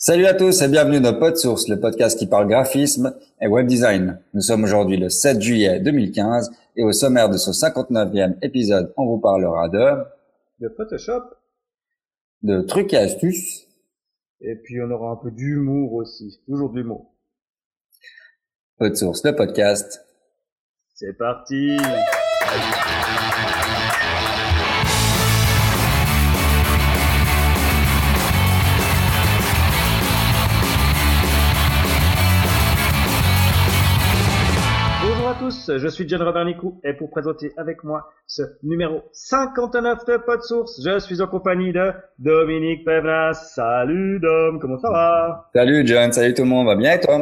Salut à tous et bienvenue dans PodSource, le podcast qui parle graphisme et web design. Nous sommes aujourd'hui le 7 juillet 2015 et au sommaire de ce 59e épisode, on vous parlera de de Photoshop. de trucs et astuces. Et puis on aura un peu d'humour aussi. Toujours d'humour. PodSource, le podcast. C'est parti Je suis John Robert Nicou et pour présenter avec moi ce numéro 59 de PodSource, je suis en compagnie de Dominique Pevnas. Salut Dom, comment ça va? Salut John, salut tout le monde, va bien et toi?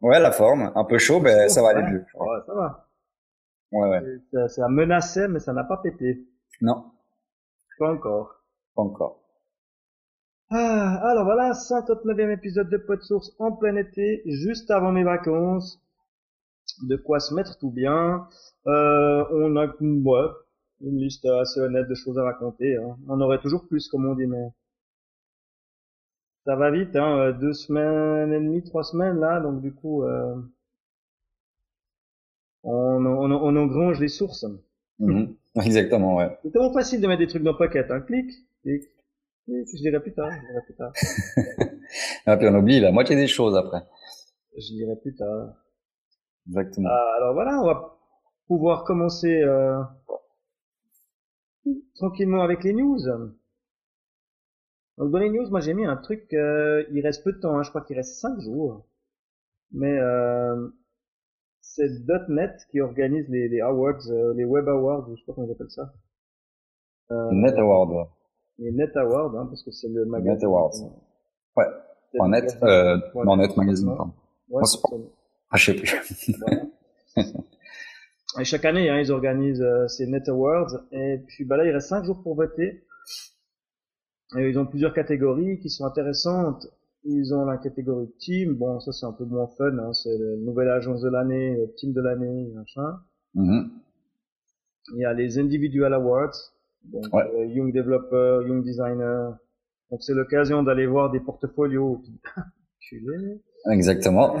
Ouais, la forme, un peu chaud, mais ça va aller mieux. Ouais, ça va. Ouais, ouais. Ça, ça menaçait, mais ça n'a pas pété. Non, Pas encore. pas encore. Ah, alors voilà, 59e épisode de PodSource en plein été, juste avant mes vacances. De quoi se mettre tout bien. Euh, on a une, ouais, une liste assez honnête de choses à raconter. Hein. On aurait toujours plus, comme on dit, mais ça va vite. Hein. euh, Deux semaines et demie, trois semaines là, donc du coup, euh, on, on, on engrange les sources. Mhm. Exactement, ouais. C'est tellement facile de mettre des trucs dans Pocket. Hein. Clic, clic, clic. Je dirai plus tard. Je dirai plus tard. Et puis on oublie la moitié des choses après. Je dirai plus tard. Exactement. Ah, alors voilà, on va pouvoir commencer euh, tranquillement avec les news. Donc dans les news, moi j'ai mis un truc, euh, il reste peu de temps, hein, je crois qu'il reste 5 jours. Mais euh, c'est .NET qui organise les, les awards, euh, les Web Awards, ou je sais pas comment ils appellent ça. Euh, Net Award, ouais. Les Net Awards, hein, parce que c'est le magazine. Net Awards. Ouais. En net, euh, non, net magazine, pardon. Ouais, Ah, je sais plus. Et chaque année, hein, ils organisent euh, ces Net Awards. Et puis bah là, il reste 5 jours pour voter. Et ils ont plusieurs catégories qui sont intéressantes. Ils ont la catégorie team. Bon, ça c'est un peu moins fun. Hein, c'est la nouvelle agence de l'année, le team de l'année, machin. Mhm. Il y a les Individual Awards. Donc Ouais. euh, Young Developer, Young Designer. Donc c'est l'occasion d'aller voir des portfolios. Culé. Exactement.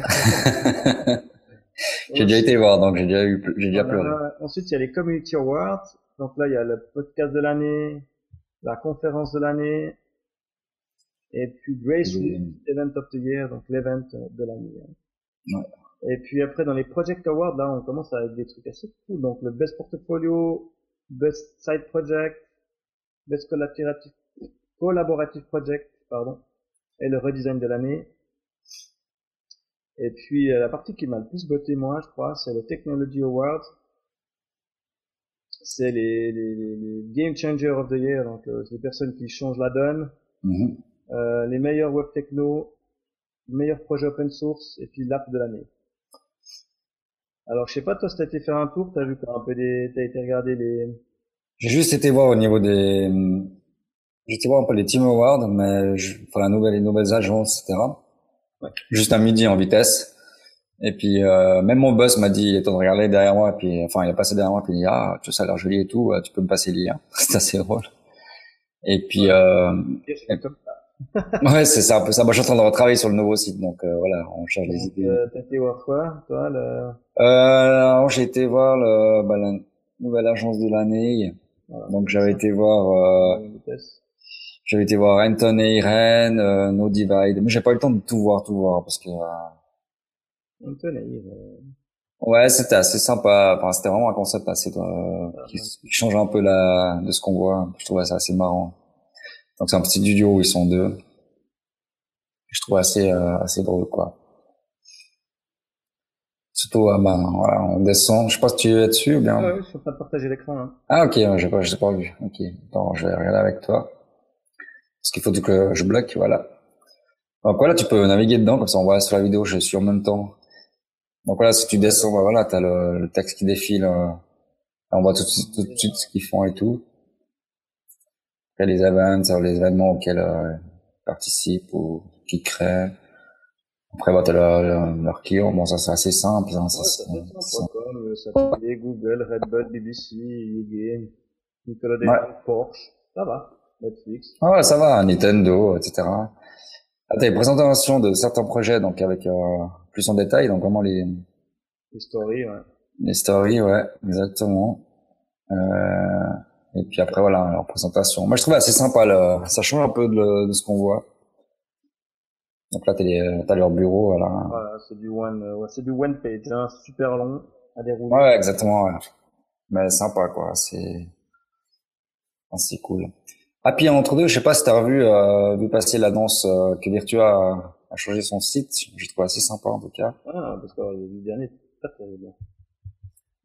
j'ai déjà été voir, donc j'ai déjà eu, j'ai déjà pleuré. Voilà. Ensuite, il y a les Community Awards. Donc là, il y a le podcast de l'année, la conférence de l'année, et puis Grace Week, Event of the Year, donc l'event de l'année. Ouais. Et puis après, dans les Project Awards, là, on commence avec des trucs assez cool. Donc le Best Portfolio, Best Side Project, Best Collaborative, Collaborative Project, pardon, et le redesign de l'année. Et puis euh, la partie qui m'a le plus botté moi, je crois, c'est le Technology Awards. C'est les, les, les, Game Changer of the Year, donc euh, les personnes qui changent la donne, Mhm. euh, les meilleurs web techno, meilleurs projets open source, et puis l'app de l'année. Alors je sais pas toi si t'as été faire un tour, t'as vu un peu des, t'as été regarder les, J'ai juste été voir au niveau des, j'ai été voir un peu les Team Awards, mais je, enfin, la nouvelle, les nouvelles agences, etc. Ouais. Juste un midi en vitesse. Et puis, euh, même mon boss m'a dit, il est temps de regarder derrière moi, et puis, enfin, il a passé derrière moi, puis il dit, ah, tout ça a l'air joli et tout, euh, tu peux me passer le lien. C'est assez drôle. Et puis, euh, comme ouais, c'est ça, un peu ça. Moi, je suis en train de retravailler sur le nouveau site, donc, euh, voilà, on cherche des idées. euh, t'as été voir quoi, toi, le... Euh, j'ai été voir le, bah, la nouvelle agence de l'année. Voilà. Donc, j'avais été voir, euh, vitesse. J'avais été voir Anton et Irene, euh, No Divide, mais j'ai pas eu le temps de tout voir, tout voir, parce que euh, On tenait, euh, ouais, c'était assez sympa. Enfin, c'était vraiment un concept assez euh, qui, qui change un peu la de ce qu'on voit. Je trouvais ça assez marrant. Donc c'est un petit studio où ils sont deux. Je trouve assez euh, assez drôle, quoi. Surtout, euh, ben, voilà, on descend. Je sais pas si tu es dessus ou bien. Ah ouais, je suis en train de partager l'écran, là. Ah ok, ouais, j'ai pas, j'ai pas vu. Ok, attends, je vais regarder avec toi. Parce qu'il faut que je bloque, voilà. Donc voilà, tu peux naviguer dedans, comme ça on voit sur la vidéo, je suis en même temps. Donc voilà, si tu descends, bah voilà, t'as le, le texte qui défile, euh, on voit tout, de suite- tout de suite ce qu'ils font et tout. Après les events, euh, les événements auxquels euh, ils participent ou qu'ils créent. Après, bah, t'as leur, leur, leur client, bon ça c'est assez simple, hein, ça, c'est- Google, Red Bull, BBC, Nickelodeon, Ouais. Porsche, ça va, Netflix. Ah ouais, ça va, Nintendo, etc. Ah, t'as une présentation de certains projets, donc avec euh, plus en détail, donc vraiment les... Les stories, ouais. Les stories, ouais, exactement. Euh, et puis après, voilà, leur présentation. Moi, je trouve assez sympa, là. ça change un peu de, de ce qu'on voit. Donc là, t'as leur bureau, voilà. Voilà, c'est du one, ouais, c'est du one page, hein, super long à dérouler. Ouais, exactement, ouais. Mais sympa, quoi, c'est, c'est cool. Ah, puis entre deux, je sais pas si t'as revu, euh, vu passer la danse euh, que Virtua a, a, changé son site. J'ai trouvé assez sympa, en tout cas. Ah, parce que le dernier, pas terrible.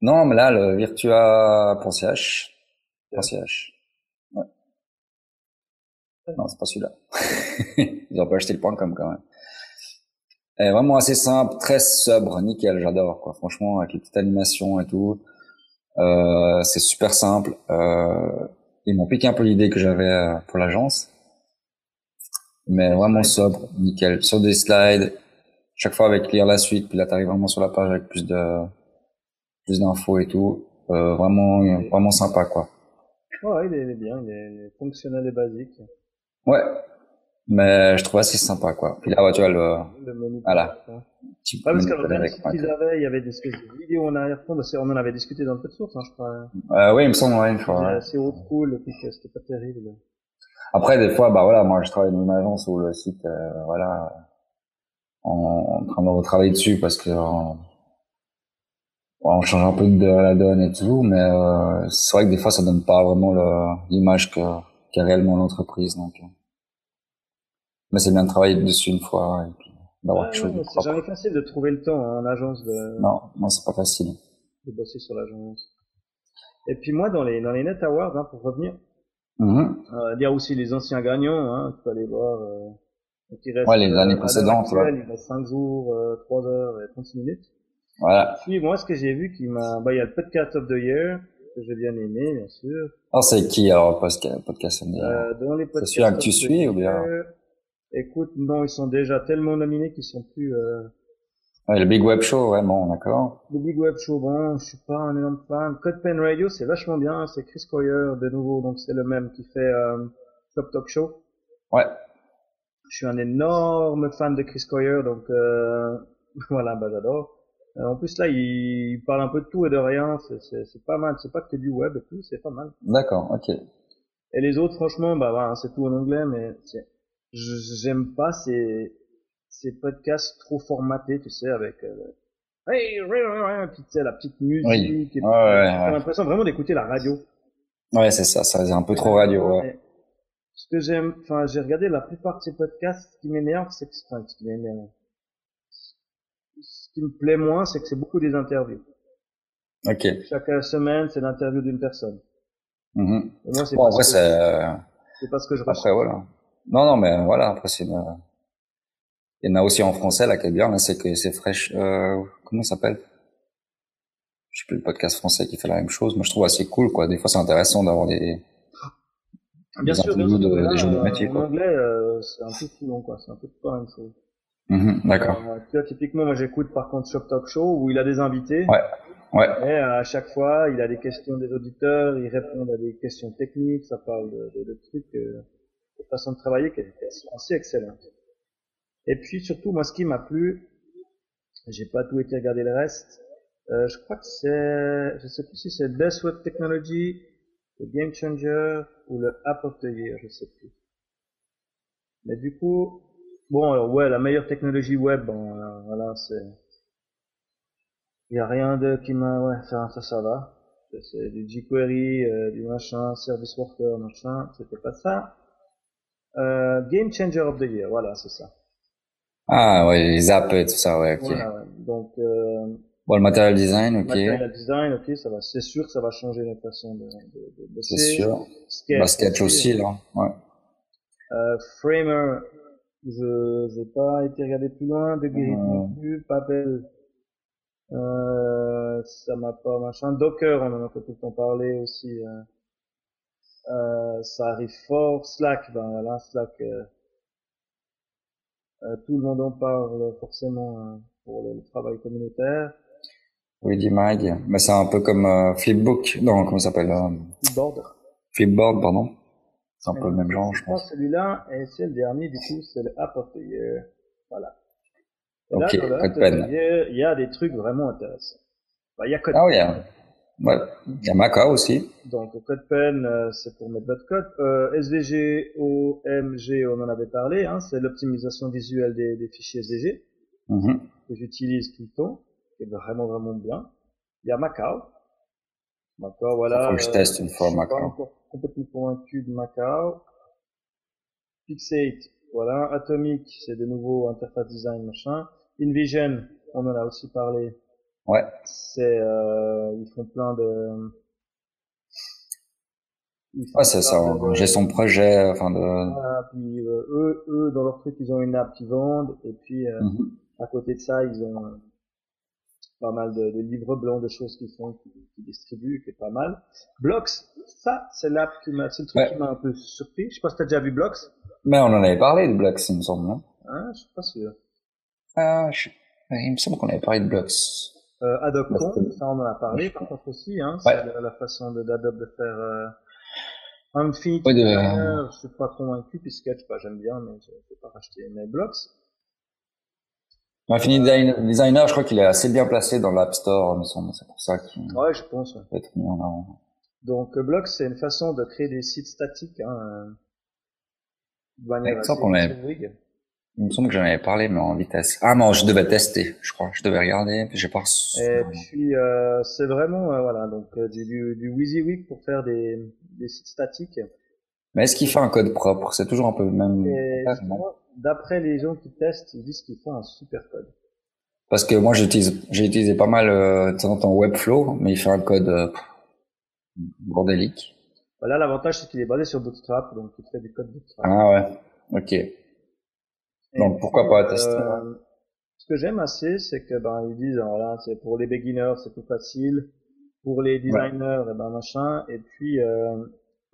Non, mais là, le Virtua.ch. .ch. Ouais. Non, c'est pas celui-là. Ils ont pas acheté le point com quand même. Et vraiment assez simple, très sobre, nickel, j'adore quoi. Franchement, avec les petites animations et tout, euh, c'est super simple. Euh, ils m'ont piqué un peu l'idée que j'avais euh, pour l'agence, mais vraiment sobre, nickel. Sur des slides, chaque fois avec lire la suite, puis là t'arrives vraiment sur la page avec plus de plus d'infos et tout. Euh, vraiment, vraiment sympa quoi. Ouais, il est, bien, il est, fonctionnel et basique. Ouais, mais je trouve assez sympa quoi. Puis là, ouais, tu vois le, le menu voilà. Ah, parce qu'avec qu'ils avaient, il y avait des espèces de vidéos en arrière-fond, parce qu'on en avait discuté dans le peu de sources, hein, je crois. Euh, oui, il me semble, ouais, une fois. C'était assez old school, puis que c'était pas terrible. Après, des fois, bah voilà, moi je travaille dans une agence où le site, euh, voilà, en, en train de retravailler dessus parce que on, on change un peu de la donne et tout, mais euh, c'est vrai que des fois ça donne pas vraiment l'image que qu'a réellement l'entreprise, donc. Mais c'est bien de travailler dessus une fois et puis d'avoir quelque chose de C'est jamais facile de trouver le temps en agence de. Non, non, c'est pas facile. De bosser sur l'agence. Et puis moi, dans les dans les Net Awards, hein, pour revenir, mm euh, dire aussi les anciens gagnants, hein, tu peux aller voir. Euh, reste, ouais, les années précédentes. ouais. Il reste 5 jours, euh, 3 heures et 36 minutes. Voilà. Puis moi, ce que j'ai vu qui m'a, bah, il y a le podcast of the year que j'ai bien aimé, bien sûr. Alors c'est qui alors podcast podcast of the year? Euh, Dans les podcasts. C'est celui que tu suis ou bien? Écoute, non, ils sont déjà tellement nominés qu'ils sont plus. Euh... Ouais, le Big Web Show, vraiment, d'accord. Le Big Web Show, bon, je suis pas un énorme fan. Code Pen Radio, c'est vachement bien. C'est Chris Coyer de nouveau, donc c'est le même qui fait euh, Top Talk Show. Ouais. Je suis un énorme fan de Chris Coyer, donc euh, voilà, bah j'adore. Euh, en plus là, il parle un peu de tout et de rien. C'est pas mal. C'est pas que du web et tout, c'est pas mal. D'accord, ok. Et les autres, franchement, bah voilà, c'est tout en anglais, mais j'aime pas ces ces podcasts trop formatés, tu sais, avec euh, hey, puis tu sais la petite musique. Oui. Et ouais, ouais, J'ai l'impression vraiment d'écouter la radio. Ouais, c'est ça, ça c'est un peu trop radio. Ouais. Ce que j'aime, enfin, j'ai regardé la plupart de ces podcasts. Ce qui m'énerve, c'est que, enfin, ce qui m'énerve, ce qui me plaît moins, c'est que c'est beaucoup des interviews. Ok. Chaque semaine, c'est l'interview d'une personne. Mm Et moi, c'est bon, après, c'est. C'est pas ce que je Après, voilà. Non, non, mais voilà, après, c'est une... Il y en a aussi en français, là, qui est bien, là, c'est que c'est fraîche, euh, comment ça s'appelle? Je sais plus le podcast français qui fait la même chose, mais je trouve assez cool, quoi. Des fois, c'est intéressant d'avoir des, bien des sûr, bien sûr, de, là, des gens de euh, métier, en quoi. anglais, euh, c'est un peu plus long, quoi. C'est un peu pas la même chose. Mhm, D'accord. Euh, tu vois, typiquement, moi, j'écoute par contre Shop Talk Show où il a des invités. Ouais. Ouais. Et à chaque fois, il a des questions des auditeurs, il répond à des questions techniques, ça parle de, de, de trucs, euh, façon de travailler qui est assez excellente. Et puis surtout, moi, ce qui m'a plu, j'ai pas tout été regarder le reste. Euh, je crois que c'est, je sais plus si c'est Best Web Technology, le Game Changer ou le App je sais plus. Mais du coup, bon, alors ouais, la meilleure technologie web, bon, voilà, c'est, il y a rien de qui m'a, ouais, ça, ça, ça va. C'est du jQuery, euh, du machin, Service Worker, machin, c'était pas ça. Euh, Game Changer of the Year, voilà, c'est ça. Ah, ouais, les apps et tout ça, ouais, ok. Voilà, ouais. Donc, euh, Bon, le material design, ok. Material design, ok, ça va, c'est sûr que ça va changer notre façon de, de, de. C'est sûr. Sketch, Bah, Sketch aussi, là. Ouais. Euh, Framer, je j'ai pas été regarder plus loin. De Grid non plus. Papel, euh, ça m'a pas machin. Docker, on en a tout le temps parlé aussi. Euh, euh, ça arrive fort. Slack, ben voilà, Slack. Euh, euh, tout le monde en parle forcément euh, pour le, le travail communautaire. Oui, dit Mag. Mais c'est un peu comme Flipbook. Non, comment ça s'appelle Flipboard. Flipboard, pardon. C'est un peu le même genre, je pense. celui-là, et c'est le dernier, du coup, c'est le Year. Voilà. Et ok, là. Il y a des trucs vraiment intéressants. Bah, il y a CodePen. Ah oui, a, ouais. il y a Maca aussi. Donc, CodePen, euh, c'est pour mettre votre code. Euh, SVG, OMG, on en avait parlé, hein, c'est l'optimisation visuelle des, des, fichiers SVG. Mm que j'utilise tout le temps, qui est vraiment vraiment bien. Il y a Macao. Macao, voilà. Faut que je teste une fois je Macao. suis pas encore complètement convaincu de Macao. Pixate, voilà. Atomic, c'est de nouveau interface design machin. InVision, on en a aussi parlé. Ouais. C'est, euh, ils font plein de. ils font Ouais, c'est ça. de- J'ai son projet, enfin de. Voilà, puis euh, eux, eux, dans leur truc, ils ont une app qu'ils vendent, et puis euh, Mhm. à côté de ça, ils ont euh, pas mal de, de livres blancs, de choses qu'ils font, qu'ils qu'ils distribuent, qui est pas mal. Blocks, ça, c'est l'app qui m'a, c'est le truc Ouais. qui m'a un peu surpris. Je sais pas si t'as déjà vu Blocks, Mais on en avait parlé de Blocks, il me semble, non? Hein, je suis pas sûr. Ah, je... il me semble qu'on avait parlé de Blocks. Euh, Adobe Bah, ça on en a parlé, par contre aussi, hein, Ouais. c'est la, la façon de d'Adobe de faire euh, Infinity Ouais, de- Designer, je suis pas convaincu, puis Sketch, bah, j'aime bien, mais je vais pas racheter. Mais Blocks, Infinite Design- Designer, je crois qu'il est assez bien placé dans l'App Store, me semble. C'est pour ça qu'il ouais, je pense. ouais. peut être mis en avant. Donc euh, Blocks, c'est une façon de créer des sites statiques, hein, de manière assez qu'on. Il me semble que j'en avais parlé, mais en vitesse. Ah non, je devais tester, je crois. Je devais regarder, puis j'ai pas reçu. Et puis euh, c'est vraiment euh, voilà donc euh, du, du, du WYSIWYG pour faire des, des sites statiques. Mais est-ce qu'il fait un code propre? C'est toujours un peu le même. D'après les gens qui testent, ils disent qu'ils font un super code. Parce que moi, j'utilise, j'ai utilisé pas mal euh, de temps en temps Webflow, mais il fait un code euh, bordélique. Voilà, l'avantage c'est qu'il est basé sur Bootstrap, donc il fait du code Bootstrap. Ah ouais, ok. Donc pourquoi pas tester euh, Ce que j'aime assez, c'est que ben ils disent voilà, c'est pour les beginners c'est tout facile, pour les designers et ben machin, et puis euh,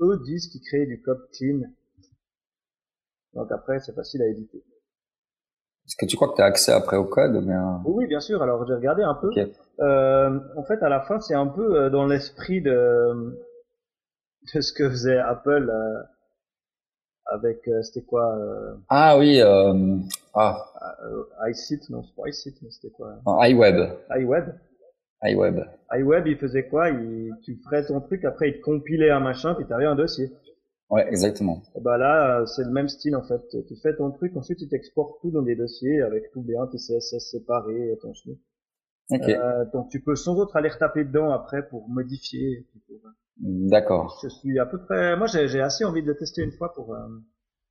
eux disent qu'ils créent du code clean. Donc après c'est facile à éditer. Est-ce que tu crois que tu as accès après au code bien... Oui, bien sûr. Alors j'ai regardé un peu. Euh, en fait, à la fin, c'est un peu euh, dans l'esprit de, de ce que faisait Apple euh, avec euh, c'était quoi euh, Ah oui, euh, ah, iSit non c'est pas iSit mais c'était quoi en iWeb, iWeb. iWeb. iWeb il faisait quoi il, tu ferais ton truc après il te compilait un machin puis t'avais un dossier. Ouais, exactement. et ben là c'est le même style en fait. Tu fais ton truc ensuite il t'exporte tout dans des dossiers avec tout bien tes CSS séparés et ton Ok, Euh, donc tu peux sans autre aller retaper dedans après pour modifier pour- d'accord. je suis à peu près moi j'ai j'ai assez envie de le tester une fois pour euh,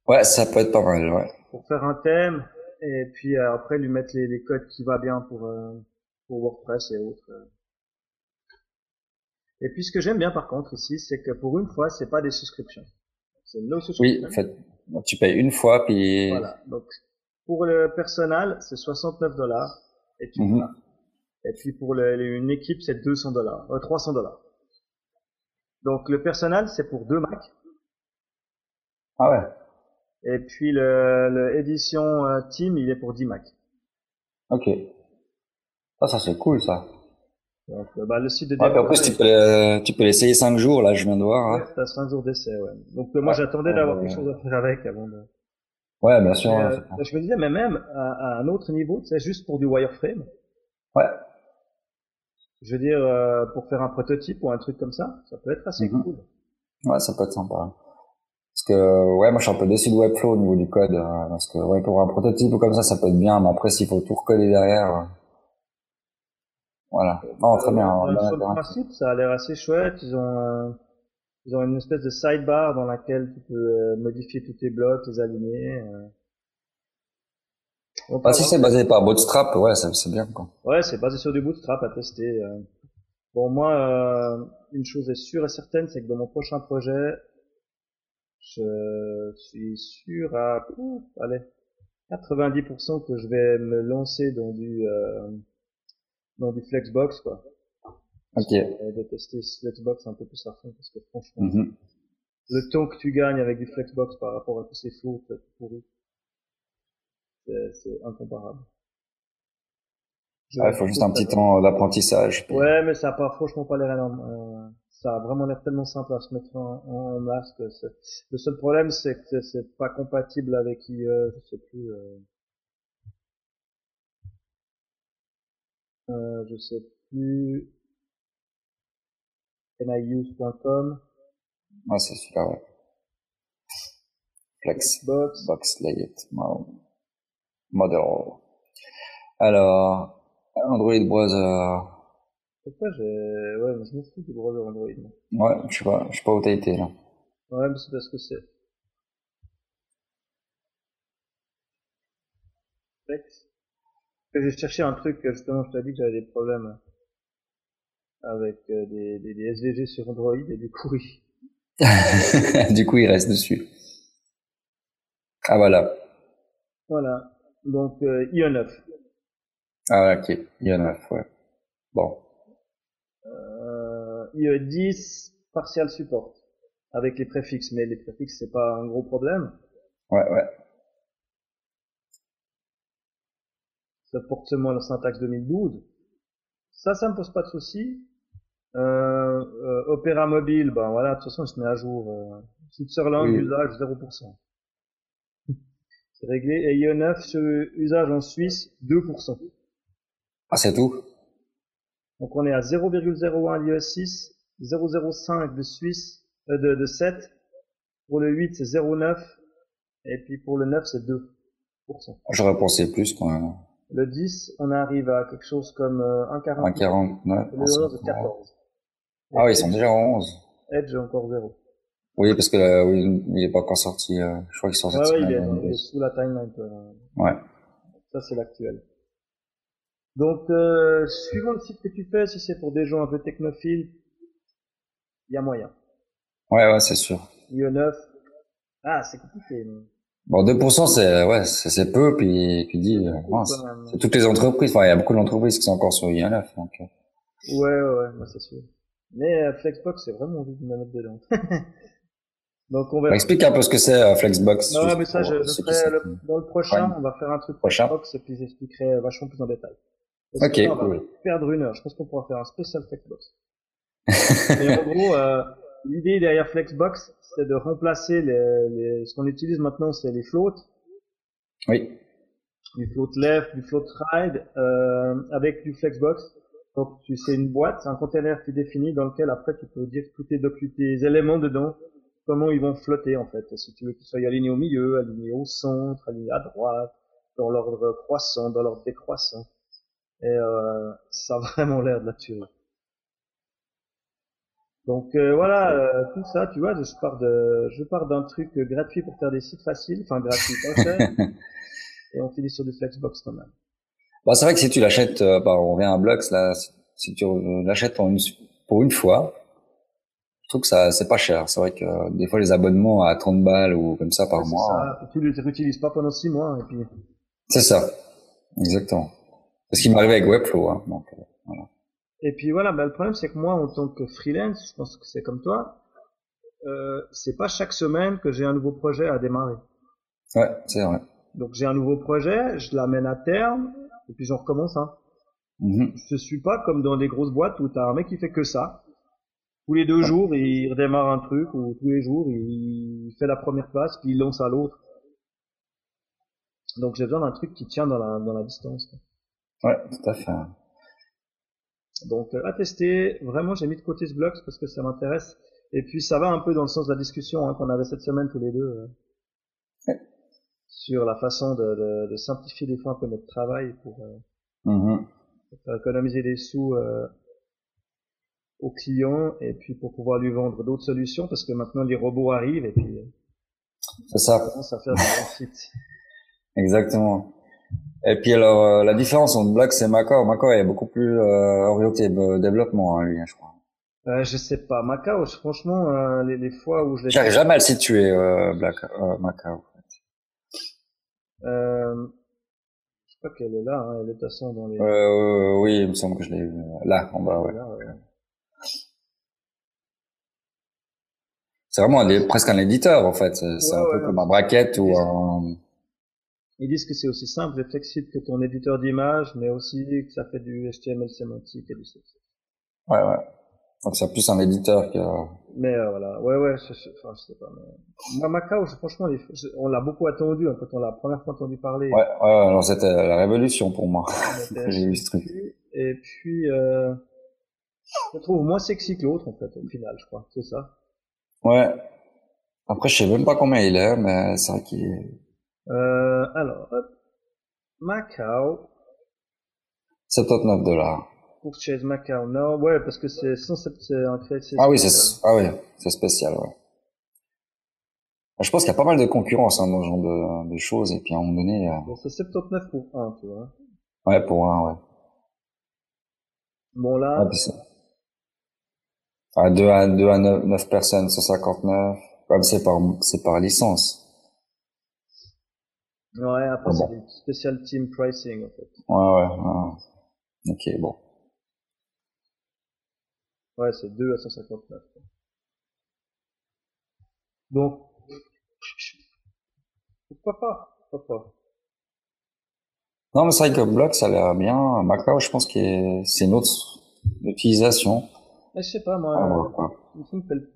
Ouais, ça peut être pas mal, ouais. pour faire un thème et puis euh, après lui mettre les, les codes qui va bien pour euh, pour WordPress et autres. euh. Et puis ce que j'aime bien par contre ici, c'est que pour une fois, c'est pas des souscriptions. C'est no Oui, subscription. en fait, tu payes une fois, puis... Voilà. Donc pour le personnel, c'est 69 dollars et tu Mhm. Et puis pour le- une équipe, c'est 200 dollars, euh, 300 dollars. Donc le personnel, c'est pour deux Mac. Ah ouais, Et puis le, le édition euh, Team, il est pour 10 Mac. ok. Ah, ça c'est cool, ça. Donc euh, bah, le site de Ouais, en plus, tu peux, le- tu peux l'essayer 5 jours, là, je viens de voir. Ouais, hein. t'as 5 jours d'essai, ouais. Donc euh, moi Ouais. j'attendais d'avoir Euh, quelque chose à faire avec avant de. Ouais, bien sûr. Euh, je me disais, mais même à, à un autre niveau, c'est juste pour du wireframe. Ouais. Je veux dire, euh, pour faire un prototype ou un truc comme ça, ça peut être assez Mhm. cool. Ouais, ça peut être sympa. Parce que, ouais, moi, je suis un peu déçu de Webflow au niveau du code. euh, parce que, ouais, pour un prototype ou comme ça, ça peut être bien. Mais après, s'il faut tout recoder derrière... euh, Voilà. Non, très bien. Euh, bien sur le intéressant. principe, ça a l'air assez chouette. Ils ont, euh, ils ont une espèce de sidebar dans laquelle tu peux euh, modifier tous tes blocs, les aligner. euh. On Ah, si c'est basé par Bootstrap, ouais, c'est bien, quoi. Ouais, c'est basé sur du bootstrap à tester. euh. Bon, moi, euh, une chose est sûre et certaine, c'est que dans mon prochain projet, je suis sûr à, ouf, allez, 90% que je vais me lancer dans du, euh, dans du Flexbox, quoi. Ok. Et de tester Flexbox un peu plus à fond, parce que franchement, Mhm. le temps que tu gagnes avec du Flexbox par rapport à tous ces faux pourris, c'est incomparable. Il faut juste un petit temps d'apprentissage. puis- Ouais, mais ça a pas, franchement pas l'air énorme. Euh, ça a vraiment l'air tellement simple à se mettre en, en masque. Le seul problème, c'est que c'est pas compatible avec IE, je sais plus. Euh, euh, je sais plus. NIUse.com. Ouais, c'est super, ouais. Flexbox. Box Layout. Model. Alors, Android Browser. Pourquoi j'ai... Ouais, mais je me fous du browser Android. Ouais, je sais pas, je sais pas où t'as été, là. Ouais, mais c'est parce que c'est... Flex. J'ai cherché un truc, justement, je t'ai dit que j'avais des problèmes avec euh, des, des, des, SVG sur Android et du coup, oui. du coup, il reste dessus. Ah, voilà. Voilà. Donc, euh, IE9. Ah, ok. IE9, ouais. Bon. Euh, IE10, partial support. Avec les préfixes. Mais les préfixes, c'est pas un gros problème. Ouais, ouais. Ça porte seulement la syntaxe 2012. Ça, ça me pose pas de soucis. Euh, euh, Opéra mobile, ben voilà, de toute façon, il se met à jour. Euh, Switzerland, oui. usage 0%. C'est réglé. Et IE9, sur usage en Suisse, 2%. Ah, c'est tout Donc on est à 0,01 l'IE6, 0,05 de Suisse, euh, de, de 7. Pour le 8, c'est 0,9. Et puis pour le 9, c'est 2%. J'aurais pensé plus quand même. Le 10, on arrive à quelque chose comme euh, 1,49. 1,49. Le 11, 14. Ah oui, ils sont déjà à 11. Edge encore 0. Oui, parce que là, oui, il est pas encore sorti. Euh, je crois qu'il sort cette ouais, semaine. Ouais, il est, il est sous la timeline. Euh, ouais. Ça, c'est l'actuel. Donc, euh, suivant le site que tu fais, si c'est pour des gens un peu technophiles, il y a moyen. Ouais, ouais, c'est sûr. IE9. Ah, c'est compliqué. Mais... Bon, 2%, c'est, ouais, c'est peu, puis, puis dit, euh, c'est toutes les entreprises, enfin, il y a beaucoup d'entreprises qui sont encore sur IE9, donc. Ouais, ouais, ouais, moi, c'est sûr. Mais euh, Flexbox, c'est vraiment envie de me mettre dedans. Donc on va. Explique un peu ce que c'est euh, Flexbox. Non, mais ça, je, je ferai le, dans le prochain, ouais. on va faire un truc prochain. Flexbox et puis j'expliquerai vachement plus en détail. Parce ok, là, on cool. va perdre une heure. Je pense qu'on pourra faire un spécial Flexbox. et en gros, euh, l'idée derrière Flexbox, c'est de remplacer les, les ce qu'on utilise maintenant, c'est les floats. Oui. Du float left, du float right, euh, avec du Flexbox. Donc tu c'est une boîte, un container qui est défini dans lequel après tu peux dire tous tes, tes éléments dedans, comment ils vont flotter en fait. Si tu veux qu'ils soient alignés au milieu, alignés au centre, alignés à droite, dans l'ordre croissant, dans l'ordre décroissant. Et euh, ça a vraiment l'air de la tuerie. Donc euh, voilà, euh, tout ça, tu vois, je pars de, je pars d'un truc gratuit pour faire des sites faciles, enfin gratuit, pas cher, et on finit sur du Flexbox quand même. Bah, c'est vrai que si tu l'achètes, euh, bah, on revient à Blux, là, si tu l'achètes pour une, pour une fois, trouve que ça, c'est pas cher. C'est vrai que euh, des fois, les abonnements à 30 balles ou comme ça par ouais, mois. Ça. Tu les réutilises pas pendant 6 mois, et puis. C'est ça. Exactement. C'est ce qui m'arrivait avec Webflow, hein, donc, euh, voilà. Et puis voilà, bah, le problème, c'est que moi, en tant que freelance, je pense que c'est comme toi, euh, c'est pas chaque semaine que j'ai un nouveau projet à démarrer. Ouais, c'est vrai. Donc j'ai un nouveau projet, je l'amène à terme, et puis j'en recommence un. Mm -hmm. Je suis pas comme dans des grosses boîtes où t'as un mec qui fait que ça. Tous les deux jours, il redémarre un truc, ou tous les jours, il fait la première passe, puis il lance à l'autre. Donc j'ai besoin d'un truc qui tient dans la, dans la distance. Ouais, tout à fait. Donc euh, à tester, vraiment j'ai mis de côté ce blog parce que ça m'intéresse. Et puis ça va un peu dans le sens de la discussion hein, qu'on avait cette semaine tous les deux. Euh, ouais. Sur la façon de, de, de, simplifier des fois un peu notre travail pour, euh, mm -hmm. pour faire économiser des sous aux clients et puis pour pouvoir lui vendre d'autres solutions parce que maintenant les robots arrivent et puis c'est ça. commence à faire des sites. Exactement. Et puis alors euh, la différence entre Black et Macao, Macao est beaucoup plus euh, orienté développement hein, lui, je crois. Euh, je sais pas, Macao, franchement, euh, les, les fois où je l'ai. J'arrive jamais à le situer, euh, Black, euh, Macao. Euh, je crois qu'elle est là, hein, elle est façon dans les. Euh, oui, il me semble que je l'ai là, en bas, ouais. Là, ouais. C'est vraiment un, presque un éditeur en fait. C'est Ouais, un peu ouais. comme un bracket ou un. Ils disent que c'est aussi simple et flexible que ton éditeur d'image, mais aussi que ça fait du HTML sémantique et du CSS. Ouais, ouais. Donc c'est plus un éditeur que. Mais euh, voilà, ouais, ouais, je, je, enfin, je sais pas. Mais... Moi, Macao, franchement, on l'a beaucoup attendu hein, quand on l'a première fois entendu parler. Ouais, ouais, alors c'était la révolution pour moi. J'ai vu ce truc. Et puis, euh, je trouve moins sexy que l'autre en fait, au final, je crois, c'est ça. Ouais. Après, je sais même pas combien il est, mais c'est vrai qu'il est. Euh, alors, hop. Macao. 79 dollars. Pour Chase Macao, non, ouais, parce que c'est c'est un crédit. Ah oui, c'est, ah oui, c'est spécial, ouais. Je pense qu'il y a pas mal de concurrence hein, dans ce genre de, de, choses, et puis à un moment donné. Euh... Bon, c'est 79 pour 1, tu vois. Ouais, pour 1, ouais. Bon, là. Ouais, ah, 2 à, 2 à 9, 9 personnes, 159. Comme c'est par, c'est par licence. Ouais, après, ah bon. c'est spécial team pricing, en fait. Ouais, ouais, ouais. Ok, bon. Ouais, c'est 2 à 159. Donc, pourquoi pas, pourquoi pas. Non, mais c'est vrai que Block, ça a l'air bien. Macao, je pense que c'est une autre utilisation. Mais je sais pas, moi. Ah, ouais, que le,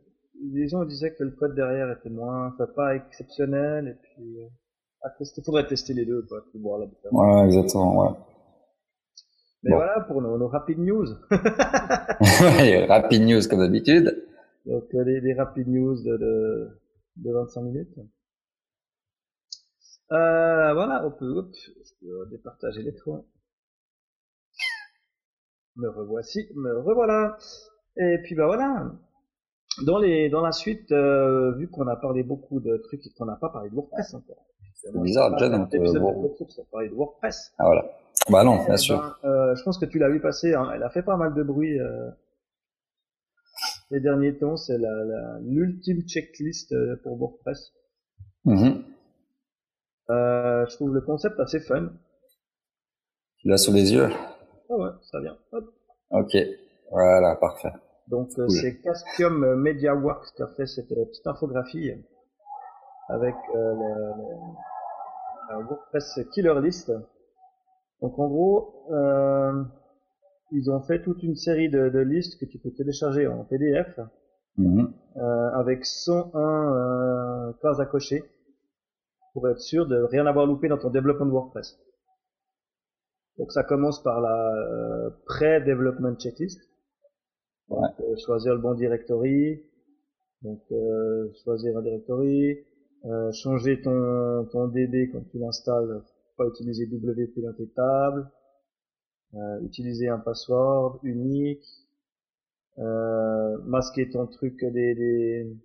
les gens disaient que le code derrière était moins, enfin, pas exceptionnel, et puis, euh, à tester, faudrait tester les deux, quoi, pour voir la différence. Ouais, exactement, ouais. Mais bon. voilà pour nos, nos rapid news. rapid news comme d'habitude. Donc les, les rapid news de, de, de 25 minutes. Euh, voilà, on peut, hop, je peux départager les toits. Me revoici, me revoilà. Et puis bah voilà. Dans les, dans la suite, euh, vu qu'on a parlé beaucoup de trucs et qu'on n'a pas parlé de WordPress encore. C'est bizarre, John, on peut parler de WordPress. Ah voilà. Bah non, bien sûr. Ben, euh, je pense que tu l'as vu passer. Hein. Elle a fait pas mal de bruit euh, les derniers temps. C'est la, l'ultime checklist euh, pour WordPress. Mm-hmm. Euh, je trouve le concept assez fun. Tu l'as sous les yeux? Ah ouais, ça vient. Hop. Ok, voilà, parfait. Donc euh, cool. c'est Caspium MediaWorks qui a fait cette euh, petite infographie avec le, le, WordPress Killer List. Donc en gros, euh, ils ont fait toute une série de, de, listes que tu peux télécharger en PDF mm -hmm. euh, avec 101 euh, cases à cocher pour être sûr de rien avoir loupé dans ton développement de WordPress. Donc ça commence par la euh, pré-development checklist. Ouais. Euh, choisir le bon directory, donc euh, choisir un directory, changer ton, ton DB quand tu l'installes. Pas utiliser WP dans tes tables, euh, utiliser un password unique, euh, masquer ton truc des, des,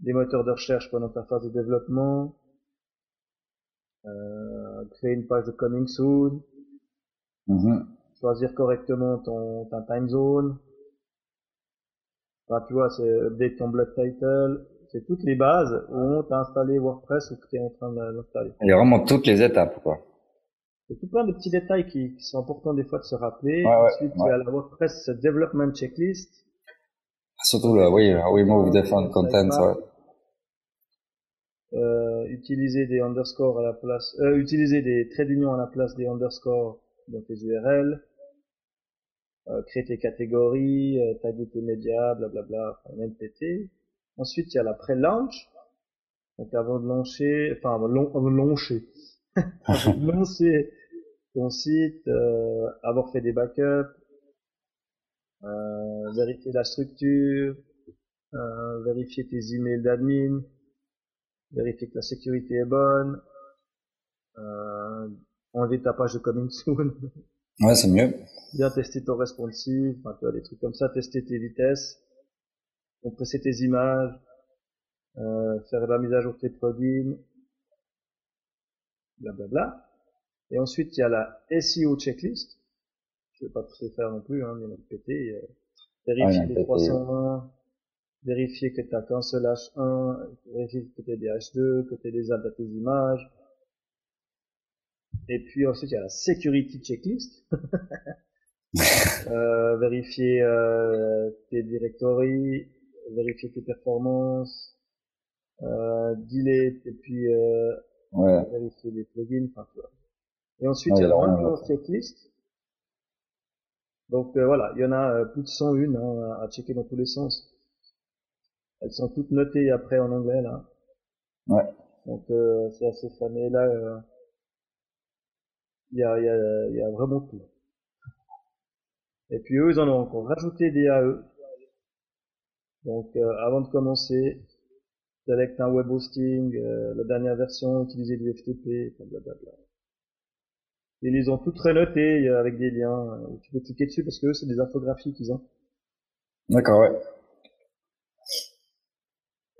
des, moteurs de recherche pendant ta phase de développement, euh, créer une page de coming soon, mm -hmm. choisir correctement ton ta time zone. Enfin, tu vois, c'est update ton block title, c'est toutes les bases où tu as installé WordPress ou que tu es en train de l'installer. Il y a vraiment toutes les étapes, quoi. C'est tout plein de petits détails qui, qui, sont importants des fois de se rappeler. Ouais, Ensuite, ouais, il y a la WordPress Development Checklist. Surtout le, oui, we move different content, ouais. Euh, utiliser des underscores à la place, euh, utiliser des traits d'union à la place des underscores dans tes URL. Euh, créer tes catégories, euh, taguer tes médias, blablabla, enfin, NPT. Ensuite, il y a la pré-launch. Donc avant de lancer, enfin avant de lancer, lancer ton site, euh, avoir fait des backups, euh, vérifier la structure, euh, vérifier tes emails d'admin, vérifier que la sécurité est bonne, euh, enlever ta page de coming soon. Ouais, c'est mieux. Bien tester ton responsive, enfin, tu vois, des trucs comme ça, tester tes vitesses compresser tes images, euh, faire la mise à jour de tes plugins, blablabla. Et ensuite, il y a la SEO checklist. Je vais pas tout faire non plus, hein, en a pété. Euh, vérifier ah, les 301, vérifier que tu as qu'un seul H1, vérifier que tu as des H2, que tu as des à tes images. Et puis ensuite, il y a la security checklist. euh, vérifier euh, tes directories, vérifier tes performances, euh, delete et puis euh, ouais. vérifier les plugins, enfin tu vois. Et ensuite, il y a la maintenance checklist. Donc euh, voilà, il y en a euh, plus de 101 hein, à checker dans tous les sens. Elles sont toutes notées après en anglais là. Ouais. Donc euh, c'est assez fun. Et là, il y, a, y, a, y a vraiment tout. Et puis eux, ils en ont encore rajouté des AE. Donc avant de commencer, select un web hosting, la dernière version, utiliser du FTP, blablabla. Ils les ont toutes renotées avec des liens où tu peux cliquer dessus parce que c'est des infographies qu'ils ont. D'accord, ouais.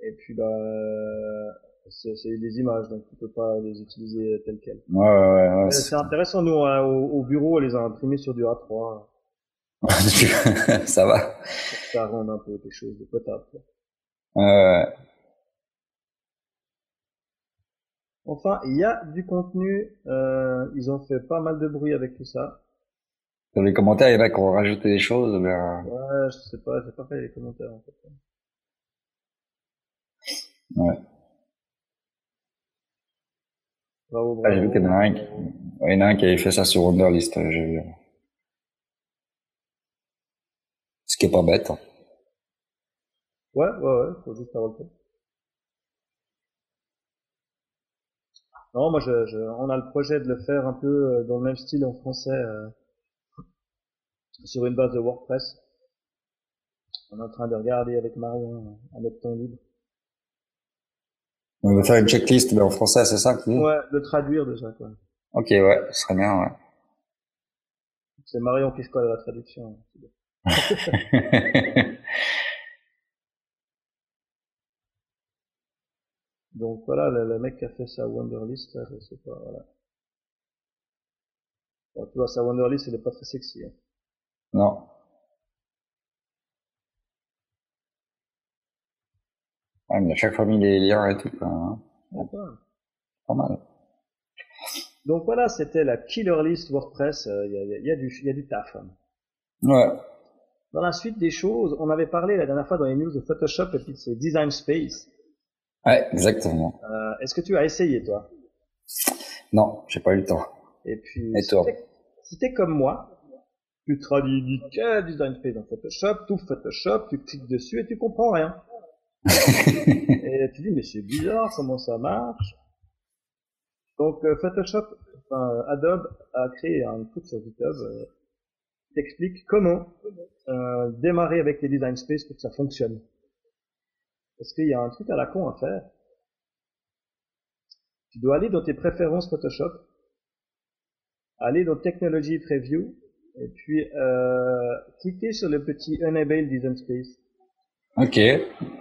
Et puis bah c'est des images donc tu peux pas les utiliser telles quelles. Ouais ouais ouais. c'est intéressant nous hein, au, bureau on les a imprimés sur du A3. ça va. Ça rend un peu des choses de potable. Ouais. Enfin, il y a du contenu. Euh, ils ont fait pas mal de bruit avec tout ça. Dans les commentaires, il y en a qui ont rajouté des choses. Mais... Euh, ouais, je sais pas, j'ai pas fait les commentaires en fait. Bravo, bravo. Ah, j'ai vu qu'il y en a un qui... Il y en a un qui avait fait ça sur Wonderlist, j'ai vu. Ce qui est pas bête. Hein. Ouais, ouais, ouais, faut juste avoir le temps. Non, moi, je, je, on a le projet de le faire un peu euh, dans le même style en français, euh, sur une base de WordPress. On est en train de regarder avec Marion à notre temps libre. On va faire une checklist, mais en français, c'est ça Ouais, de traduire déjà, quoi. Ok, ouais, ce serait bien, ouais. C'est Marion qui se colle à la traduction. Donc voilà, le, mec qui a fait sa Wonderlist, je sais pas, voilà. tu vois, sa Wonderlist, elle est pas très sexy. Hein. Non. Ouais, mais à chaque fois mis les liens et tout, quoi. Hein. Pas mal. Donc voilà, c'était la killer list WordPress. Il y, a, y, a, du, y a du taf. Hein. Ouais. Dans la suite des choses, on avait parlé la dernière fois dans les news de Photoshop et puis de ses Design Space. Ouais, exactement. Euh, Est-ce que tu as essayé, toi? Non, j'ai pas eu le temps. Et puis, Et toi? si t'es comme moi, tu traduis Design Space dans Photoshop, tout Photoshop, tu cliques dessus et tu comprends rien. Et tu dis, mais c'est bizarre, comment ça marche Donc, euh, Photoshop, Adobe a créé un truc sur GitHub euh, qui t'explique comment euh, démarrer avec les Design Space pour que ça fonctionne. Parce qu'il y a un truc à la con à faire. Tu dois aller dans tes préférences Photoshop, aller dans Technology Preview, et puis euh, cliquer sur le petit Enable Design Space. Ok,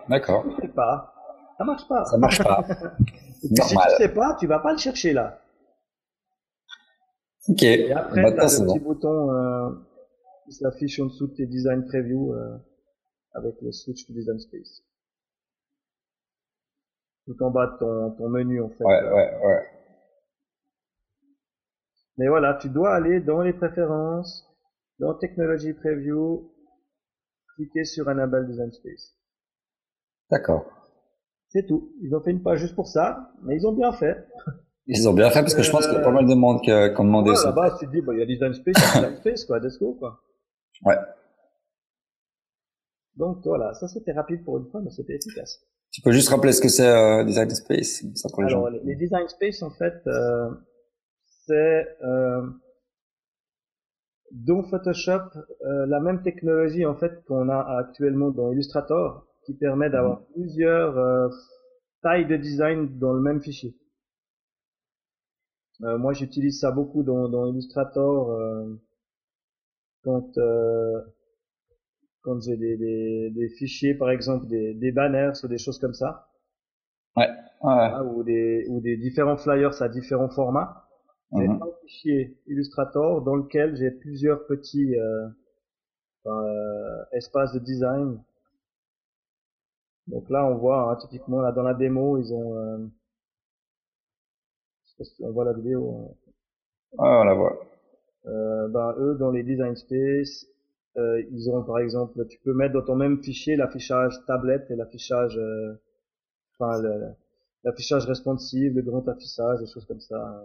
d'accord. Ça marche pas. Ça marche pas. Ça marche pas. Si tu sais pas, tu vas pas le chercher là. Ok. Et après, tu as le petit bouton euh, qui s'affiche en dessous de tes Design Preview euh, avec le Switch to Design Space tout en bas de ton, ton menu en fait. Ouais, ouais, ouais. Mais voilà, tu dois aller dans les préférences, dans Technology Preview, cliquer sur Enable Design Space. D'accord. C'est tout. Ils ont fait une page juste pour ça, mais ils ont bien fait. Ils ont bien fait parce que je pense qu'il y a pas mal de monde qui a, demandé ouais, ça. Là-bas, tu te dis, bah, il y a Design Space, il y a Design Space, quoi, let's go, quoi. Ouais. Donc voilà, ça c'était rapide pour une fois, mais c'était efficace. Tu peux juste rappeler ce que c'est euh, Design Space ça les Alors, les, Design Space, en fait, euh, c'est euh, dans Photoshop euh, la même technologie en fait qu'on a actuellement dans Illustrator, qui permet d'avoir mhm. plusieurs euh, tailles de design dans le même fichier. Euh, moi, j'utilise ça beaucoup dans, dans Illustrator quand quand j'ai des, des, des, fichiers, par exemple des, des banners ou des choses comme ça. Ouais. ouais. ou, des, ou des différents flyers à différents formats. J'ai mhm. un fichier Illustrator dans lequel j'ai plusieurs petits euh, euh, espaces de design. Donc là, on voit hein, typiquement là dans la démo, ils ont. Euh, je sais pas si on voit la vidéo. Ah, on la voit. Euh, ben eux dans les design space, euh, ils ont par exemple, tu peux mettre dans ton même fichier l'affichage tablette et l'affichage, euh, enfin l'affichage responsive, le grand affichage, des choses comme ça.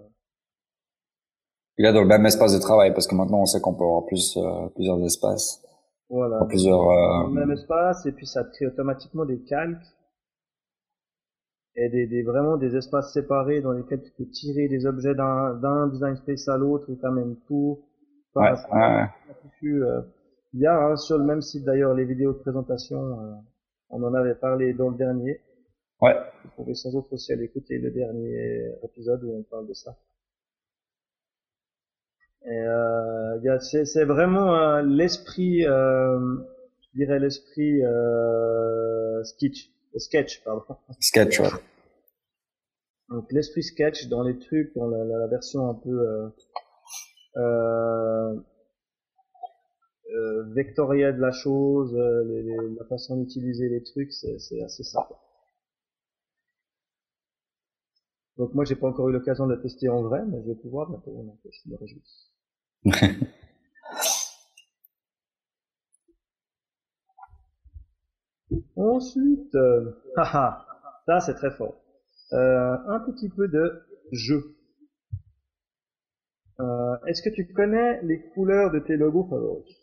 Il est dans le même espace de travail parce que maintenant on sait qu'on peut avoir plus, euh, plusieurs espaces. Voilà. Plusieurs. Dans le même espace et puis ça crée automatiquement des calques et des, des vraiment des espaces séparés dans lesquels tu peux tirer des objets d'un d'un design space à l'autre et t'amènes tout. Ouais, ouais. Euh, il y a hein, sur le même site d'ailleurs les vidéos de présentation. Euh, on en avait parlé dans le dernier. Ouais. Vous pouvez sans autre aussi aller écouter le dernier épisode où on parle de ça. Et euh, c'est vraiment euh, l'esprit, euh, je dirais l'esprit euh, sketch, sketch, pardon. Sketch, ouais. Donc l'esprit sketch dans les trucs, dans la, la version un peu euh, euh, euh, vectorielle de la chose, les, les, la façon d'utiliser les trucs, c'est assez simple. Donc moi j'ai pas encore eu l'occasion de le tester en vrai, mais je vais pouvoir bientôt, donc je me réjouis. Ensuite, euh, ça c'est très fort. Euh, un petit peu de jeu. Euh, Est-ce que tu connais les couleurs de tes logos favoris?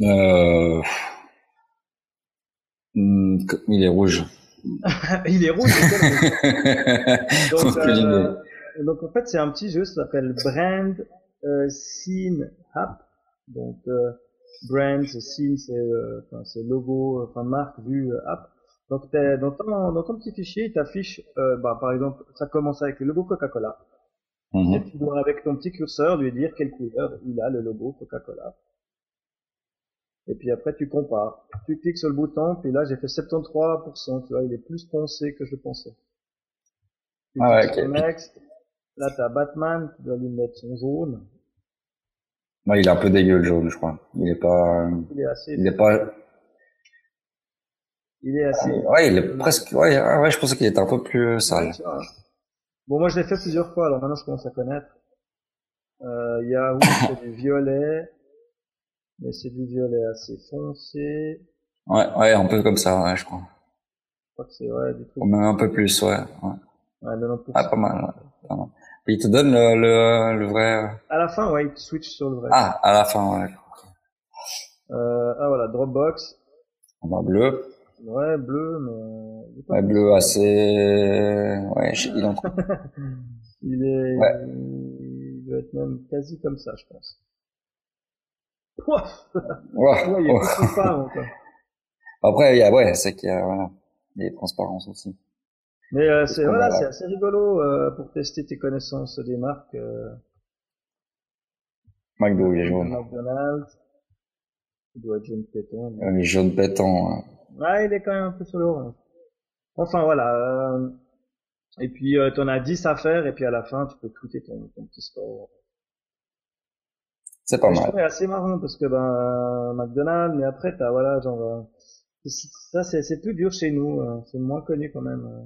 Euh... Hmm, il est rouge. il est rouge. donc, euh, donc en fait c'est un petit jeu, ça s'appelle Brand euh, Scene App. Donc euh, brand, scene c'est euh, enfin, logo, enfin marque, vue, euh, app. Donc dans ton dans ton petit fichier, il t'affiche euh, bah, par exemple, ça commence avec le logo Coca-Cola. Mhm. Et tu dois avec ton petit curseur lui dire quelle couleur il a le logo Coca-Cola. Et puis après, tu compares. Tu cliques sur le bouton, puis là, j'ai fait 73%, tu vois, il est plus foncé que je pensais. Tu Ah ouais, cliques sur ok. Next. Là, t'as Batman, tu dois lui mettre son jaune. Ouais, il est un peu dégueu le jaune, je crois. Il est pas, Il est assez, il est pas, il est assez, ouais, il est presque, ouais, ah ouais, je pensais qu'il était un peu plus sale. Bon, moi, je l'ai fait plusieurs fois, alors maintenant, je commence à connaître. Euh, il y a, oui, du violet. Mais c'est du violet assez foncé. Ouais, ouais, un peu comme ça, ouais, je crois. Je crois que c'est, ouais, du truc. Ou même un peu plus, ouais. ouais. Ouais, 90%. Ah, pas mal, ouais. Pas mal. Et il te donne le, le, le vrai, À la fin, ouais, il te switch sur le vrai. ah, à la fin, ouais. Euh, ah voilà, Dropbox. On a bleu. Ouais, bleu, mais... il est pas Ouais, bleu assez, ouais, je- il est Il est... Ouais. Il doit être même quasi comme ça, je pense. Pouah ouais, Ouais, il y a ouais. de transparent, quoi. Après, il y a, ouais, c'est qu'il y a, voilà, des transparences aussi. Mais euh, c'est voilà, c'est assez rigolo euh, pour tester tes connaissances des marques. Euh, McDo, il est jaune. McDonald's. Il doit être jaune pétant. mais- Il est jaune pétant, ouais. Ouais, il est quand même un peu sur l'orange. Enfin voilà. euh, et puis euh, t'en as 10 à faire et puis à la fin tu peux tweeter ton, ton petit score. C'est pas mal. trouvais assez marrant parce que ben McDonald's, mais après t'as voilà genre euh, c'est- ça c'est c'est plus dur chez nous, euh, c'est moins connu quand même. euh.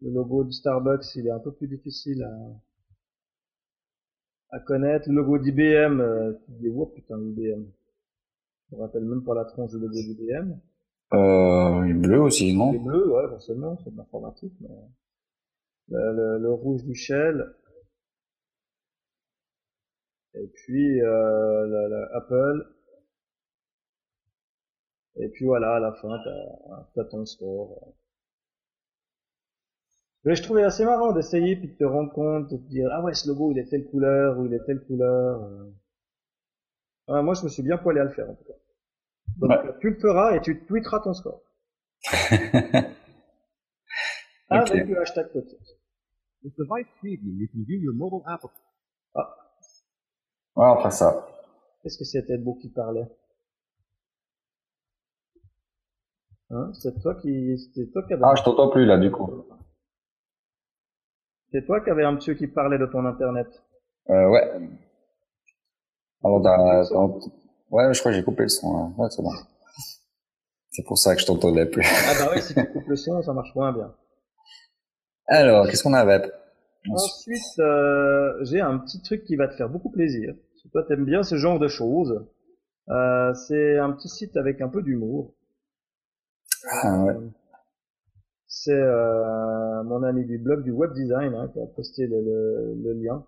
Le logo du Starbucks il est un peu plus difficile à à connaître. Le logo d'IBM, tu te dis oh putain IBM. Je me rappelle même pas la tronche du logo d'IBM. Euh, il est bleu aussi, Il est non? bleu, ouais, forcément, c'est de l'informatique, mais le, le, le rouge du shell. Et puis euh, le, le Apple. Et puis voilà, à la fin, t'as t'as ton score. Mais je trouvais assez marrant d'essayer puis de te rendre compte, de te dire ah ouais ce logo il est telle couleur ou il est telle couleur. euh. Ah, moi je me suis bien poilé à le faire en tout cas. Donc Ouais. tu le feras et tu tweeteras ton score. Avec le hashtag podcast. With device preview, you can view your mobile app Ouais, on fera ça. Qu'est-ce que c'était beau qui parlait? Hein? C'est toi qui, c'est toi qui avais. Ah, je t'entends plus, là, du coup. C'est toi qui avais un monsieur qui parlait de ton internet. Euh, ouais. Alors, t'as, t'as- ouais, je crois que j'ai coupé le son, là. Ouais, c'est bon. C'est pour ça que je t'entendais plus. Ah bah oui, si tu coupes le son, ça marche moins bien. Alors, qu'est-ce qu'on avait? Ensuite, Ensuite, euh, j'ai un petit truc qui va te faire beaucoup plaisir. Si toi t'aimes bien ce genre de choses, euh, c'est un petit site avec un peu d'humour. Ah, ouais. Euh, c'est euh, mon ami du blog du web design hein, qui a posté le, le, le lien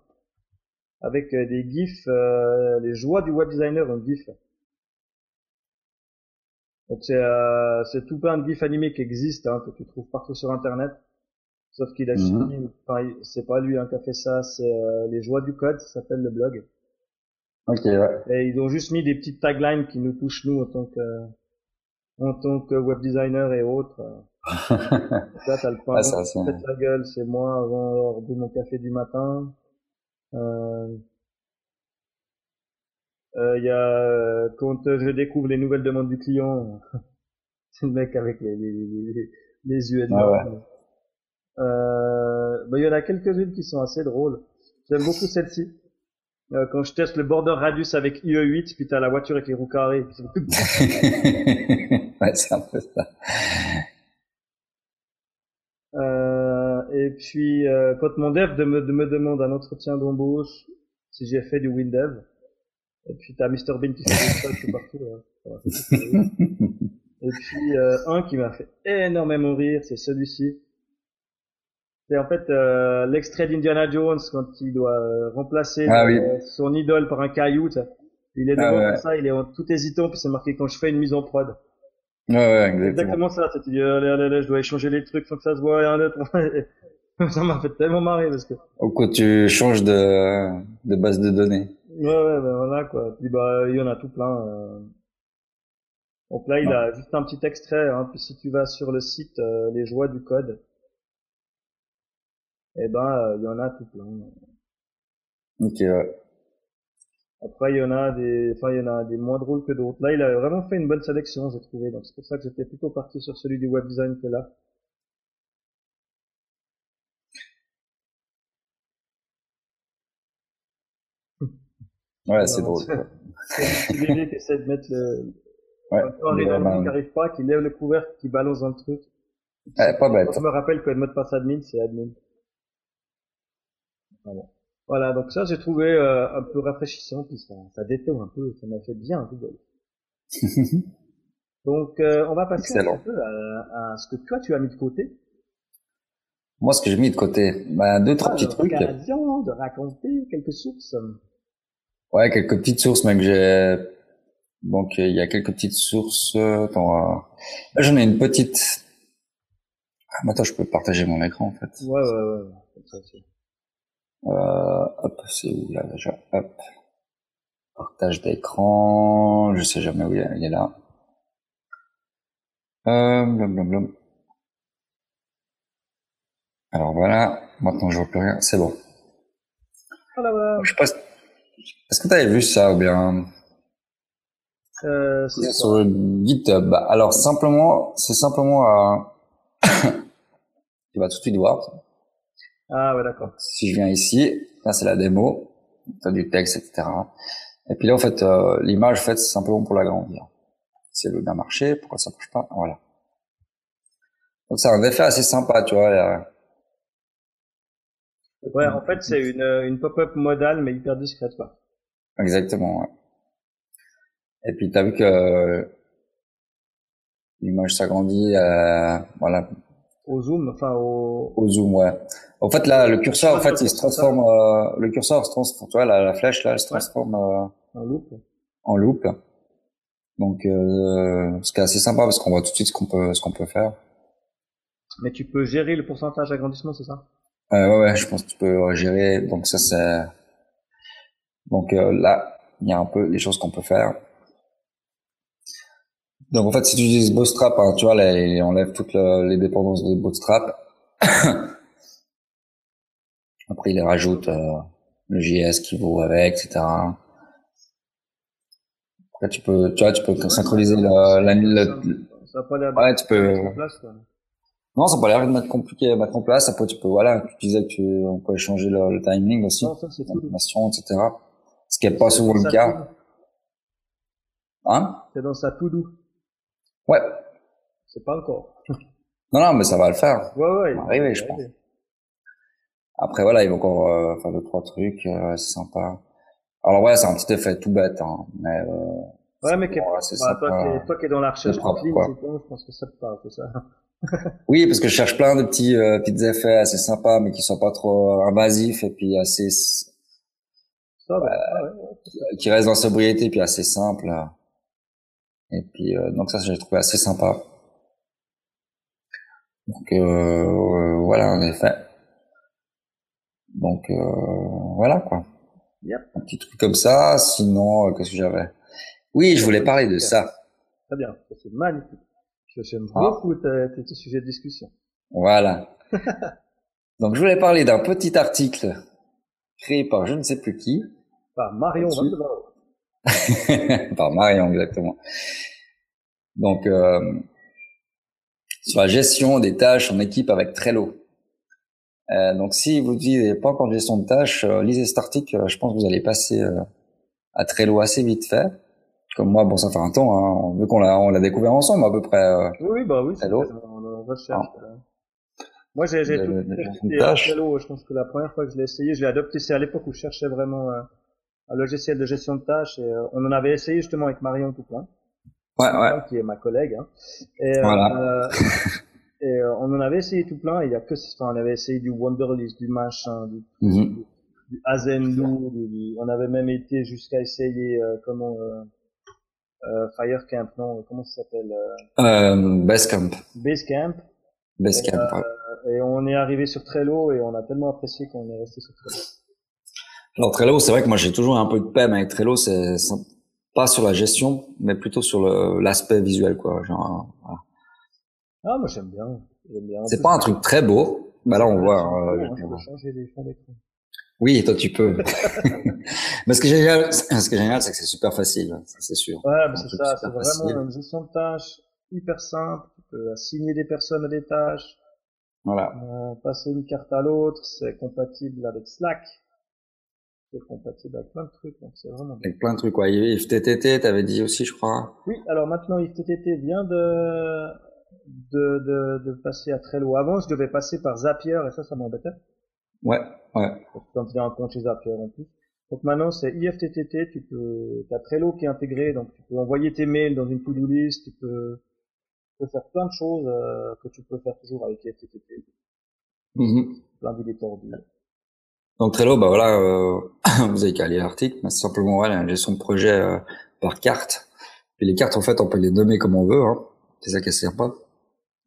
avec euh, des gifs, euh, les joies du web designer, un gif. Donc c'est euh, c'est tout plein de gifs animés qui existent, hein, que tu trouves partout sur internet. Sauf qu'il a il- c'est pas lui hein, qui a fait ça, c'est euh, les joies du code, ça s'appelle le blog. Ok, ouais. Et ils ont juste mis des petites taglines qui nous touchent nous en tant que en tant que web designer et autres. Là t'as le Ouais, ça, c'est- Faites la gueule, c'est moi avant bu mon café du matin. Euh, euh, Il y a euh, quand euh, je découvre les nouvelles demandes du client, c'est le mec avec les, les, les, les yeux énormes. ouais. Euh, bah, il y en a quelques-unes qui sont assez drôles. J'aime beaucoup celle-ci. Euh, quand je teste le border radius avec IE8, puis t'as la voiture avec les roues carrées. puis c'est- ouais, c'est un peu ça. Euh, et puis, euh, quand mon dev de me, de me demande un entretien d'embauche, si j'ai fait du WinDev, et puis t'as Mr Bean qui fait des trucs tout partout. rire. et puis, euh, un qui m'a fait énormément rire, c'est celui-ci. C'est en fait euh, l'extrait d'Indiana Jones quand il doit euh, remplacer Ah oui. son idole par un caillou. Il est Ah devant ouais. comme ça, il est en tout hésitant, puis c'est marqué quand je fais une mise en prod. Ouais, exactement. exactement ça. Tu te dis, allez, allez, allez, je dois échanger les trucs sans que ça se voit et un autre. ça m'a fait tellement marrer parce que, Ou quand tu changes de, de base de données. ouais, ouais, ben voilà, quoi. Puis, bah, il y en a tout plein. euh. Donc là, il a juste un petit extrait, hein. Puis si tu vas sur le site, euh, les joies du code, eh ben, euh, il y en a tout plein. Ok, ouais. Après, il y en a des, enfin, il y en a des moins drôles que d'autres. Là, il a vraiment fait une bonne sélection, j'ai trouvé. Donc, c'est pour ça que j'étais plutôt parti sur celui du web design que là. Ouais, c'est drôle. C'est un bébé qui essaie de mettre le, Ouais, qui n'arrive pas, qui lève le couvercle, qui balance dans le truc. ouais, pas bête. Je me rappelle que le mot de passe admin, c'est admin. Voilà. Voilà, donc ça j'ai trouvé euh, un peu rafraîchissant, puis ça, ça détend un peu, ça m'a fait bien rigoler. Donc euh, on va passer Excellent. un peu à, à ce que toi tu as mis de côté. Moi, ce que j'ai mis de côté, bah, deux, trois Ah, petits trucs. l'occasion de raconter quelques sources. Ouais, quelques petites sources, mec. J'ai donc il y a quelques petites sources. euh, Attends, euh, là j'en ai une petite. Ah, mais attends, je peux partager mon écran en fait. Ouais, ouais, ouais. Hop, c'est où là déjà? Hop, partage d'écran. Je sais jamais où il est, il est là. Euh, blum, blum, blum. Alors voilà, maintenant je vois plus rien. C'est bon. Voilà, voilà. Je sais pas. si- Est-ce que tu avais vu ça ou bien? Euh, sur le GitHub. Bah, Alors simplement, c'est simplement à... tu vas tout de suite voir. Ah ouais, d'accord. Si je viens ici, là c'est la démo, t'as du texte, etc. Et puis là en fait, euh, l'image en fait c'est simplement pour l'agrandir. Si elle veut bien marcher, pourquoi ça marche pas? Voilà. Donc c'est un effet assez sympa, tu vois. là. Ouais, en fait c'est une, une pop-up modale mais hyper discrète quoi. Exactement. Ouais. Et puis t'as vu que l'image s'agrandit, euh, voilà, Au zoom, enfin au... Au zoom, ouais. En fait, là, le curseur, en fait, il se transforme, euh, le curseur se transforme, tu vois, la, la flèche, là, elle se transforme euh, en loop. en loop. Donc, euh, ce qui est assez sympa parce qu'on voit tout de suite ce qu'on peut, ce qu'on peut faire. Mais tu peux gérer le pourcentage d'agrandissement, c'est ça? Euh, ouais, ouais, je pense que tu peux gérer. Donc, ça, c'est, donc, euh, là, il y a un peu les choses qu'on peut faire. Donc, en fait, si tu utilises Bootstrap, hein, tu vois, là, il enlève toutes le- les dépendances de Bootstrap. Après, il rajoute euh, le JS qui vaut avec, etc. Après, tu peux, tu vois, tu peux synchroniser le, la, le- Ça a pas l'air ouais, tu peux, en place, quoi. non, ça n'a pas l'air de mettre compliqué à mettre en place. Après, tu peux, voilà, tu disais que tu, on peut changer le, le timing aussi, Non, ça c'est etc. Ce qui est pas souvent le Ça, cas. Hein? C'est dans sa to do. Ouais. C'est pas encore. Non, non, mais ça va le faire. Ouais, ouais. va arriver, je pense. Après, voilà, il va encore euh, faire deux, trois trucs, euh, c'est sympa. Alors ouais, c'est un petit effet tout bête, hein, mais euh, Ouais, mais bon, ouais, c'est bah, toi, toi qui es dans la recherche propre, clean, bon, je pense que ça te parle, tout ça. oui, parce que je cherche plein de petits euh, petits effets assez sympas, mais qui sont pas trop invasifs et puis assez Ça, bah, ouais, ouais. qui restent dans sobriété puis assez simple. Et puis euh, donc ça j'ai trouvé assez sympa. Donc euh, voilà en effet. Donc euh, voilà quoi. Yep. Un petit truc comme ça. Sinon euh, qu'est-ce que j'avais? Oui, je voulais parler de ça. Très bien, c'est magnifique. Je- J'aime Ah. beaucoup tes, tes- tes sujets de discussion. Voilà. Donc je voulais parler d'un petit article créé par je ne sais plus qui, Par Marion par Marion exactement. Donc euh, sur la gestion des tâches en équipe avec Trello. Euh, donc si vous n'avez pas encore de gestion de tâches, euh, lisez cet article. euh, je pense que vous allez passer euh, à Trello assez vite fait. Comme moi, bon, ça fait un temps, hein, vu qu'on l'a, on l'a découvert ensemble à peu près. Oui, oui, bah oui, c'est Trello. on, recherche. euh. Moi, j'ai j'ai tout testé. Trello. Je pense que la première fois que je l'ai essayé, je l'ai adopté. C'est à l'époque où je cherchais vraiment euh, un logiciel de gestion de tâches. Et, euh, on en avait essayé justement avec Marion Toupin, Ouais, ouais. qui est ma collègue. Hein. Et, Voilà. euh, et euh, on en avait essayé tout plein. et Il y a que, enfin, on avait essayé du Wonderlist, du machin, du, Mhm. du Azendoo. du- du- on avait même été jusqu'à essayer euh, comment euh, euh, Firecamp, non, comment ça s'appelle euh, Euh, Basecamp. Basecamp. Basecamp. ouais. Et on est arrivé sur Trello et on a tellement apprécié qu'on est resté sur Trello. Alors Trello, c'est vrai que moi j'ai toujours un peu de peine avec Trello, c'est pas sur la gestion, mais plutôt sur l'aspect visuel, quoi. Genre. Ah, moi j'aime bien. J'aime bien. En C'est pas un truc très beau. Bah là, on voit. Euh, hein, je peux changer les fonds d'écran. oui, toi tu peux. mais ce qui est génial, ce qui est génial, c'est que c'est super facile, c'est sûr. Ouais, Un c'est ça. C'est facile. vraiment une gestion de tâches hyper simple. Tu peux assigner des personnes à des tâches, Voilà. euh, passer une carte à l'autre. C'est compatible avec Slack. C'est compatible avec plein de trucs. Donc c'est vraiment. Avec plein de trucs, quoi. If TTT, t'avais dit aussi, je crois. Oui, alors maintenant IFTTT vient de, de, de, de passer à Trello. Avant, je devais passer par Zapier et ça, ça m'embêtait. Ouais, ouais. quand tu as un compte chez Zapier en plus. Donc maintenant c'est IFTTT, tu peux, t'as Trello qui est intégré, donc tu peux envoyer tes mails dans une to-do list, tu peux, tu peux faire plein de choses euh, que tu peux faire toujours avec IFTTT, Mhm. plein d'idées tordues. Donc Trello, bah voilà, euh, vous avez qu'à lire l'article, mais c'est simplement voilà, une gestion de projet euh, par carte. Puis les cartes, en fait, on peut les nommer comme on veut. Hein. C'est ça qui est sympa.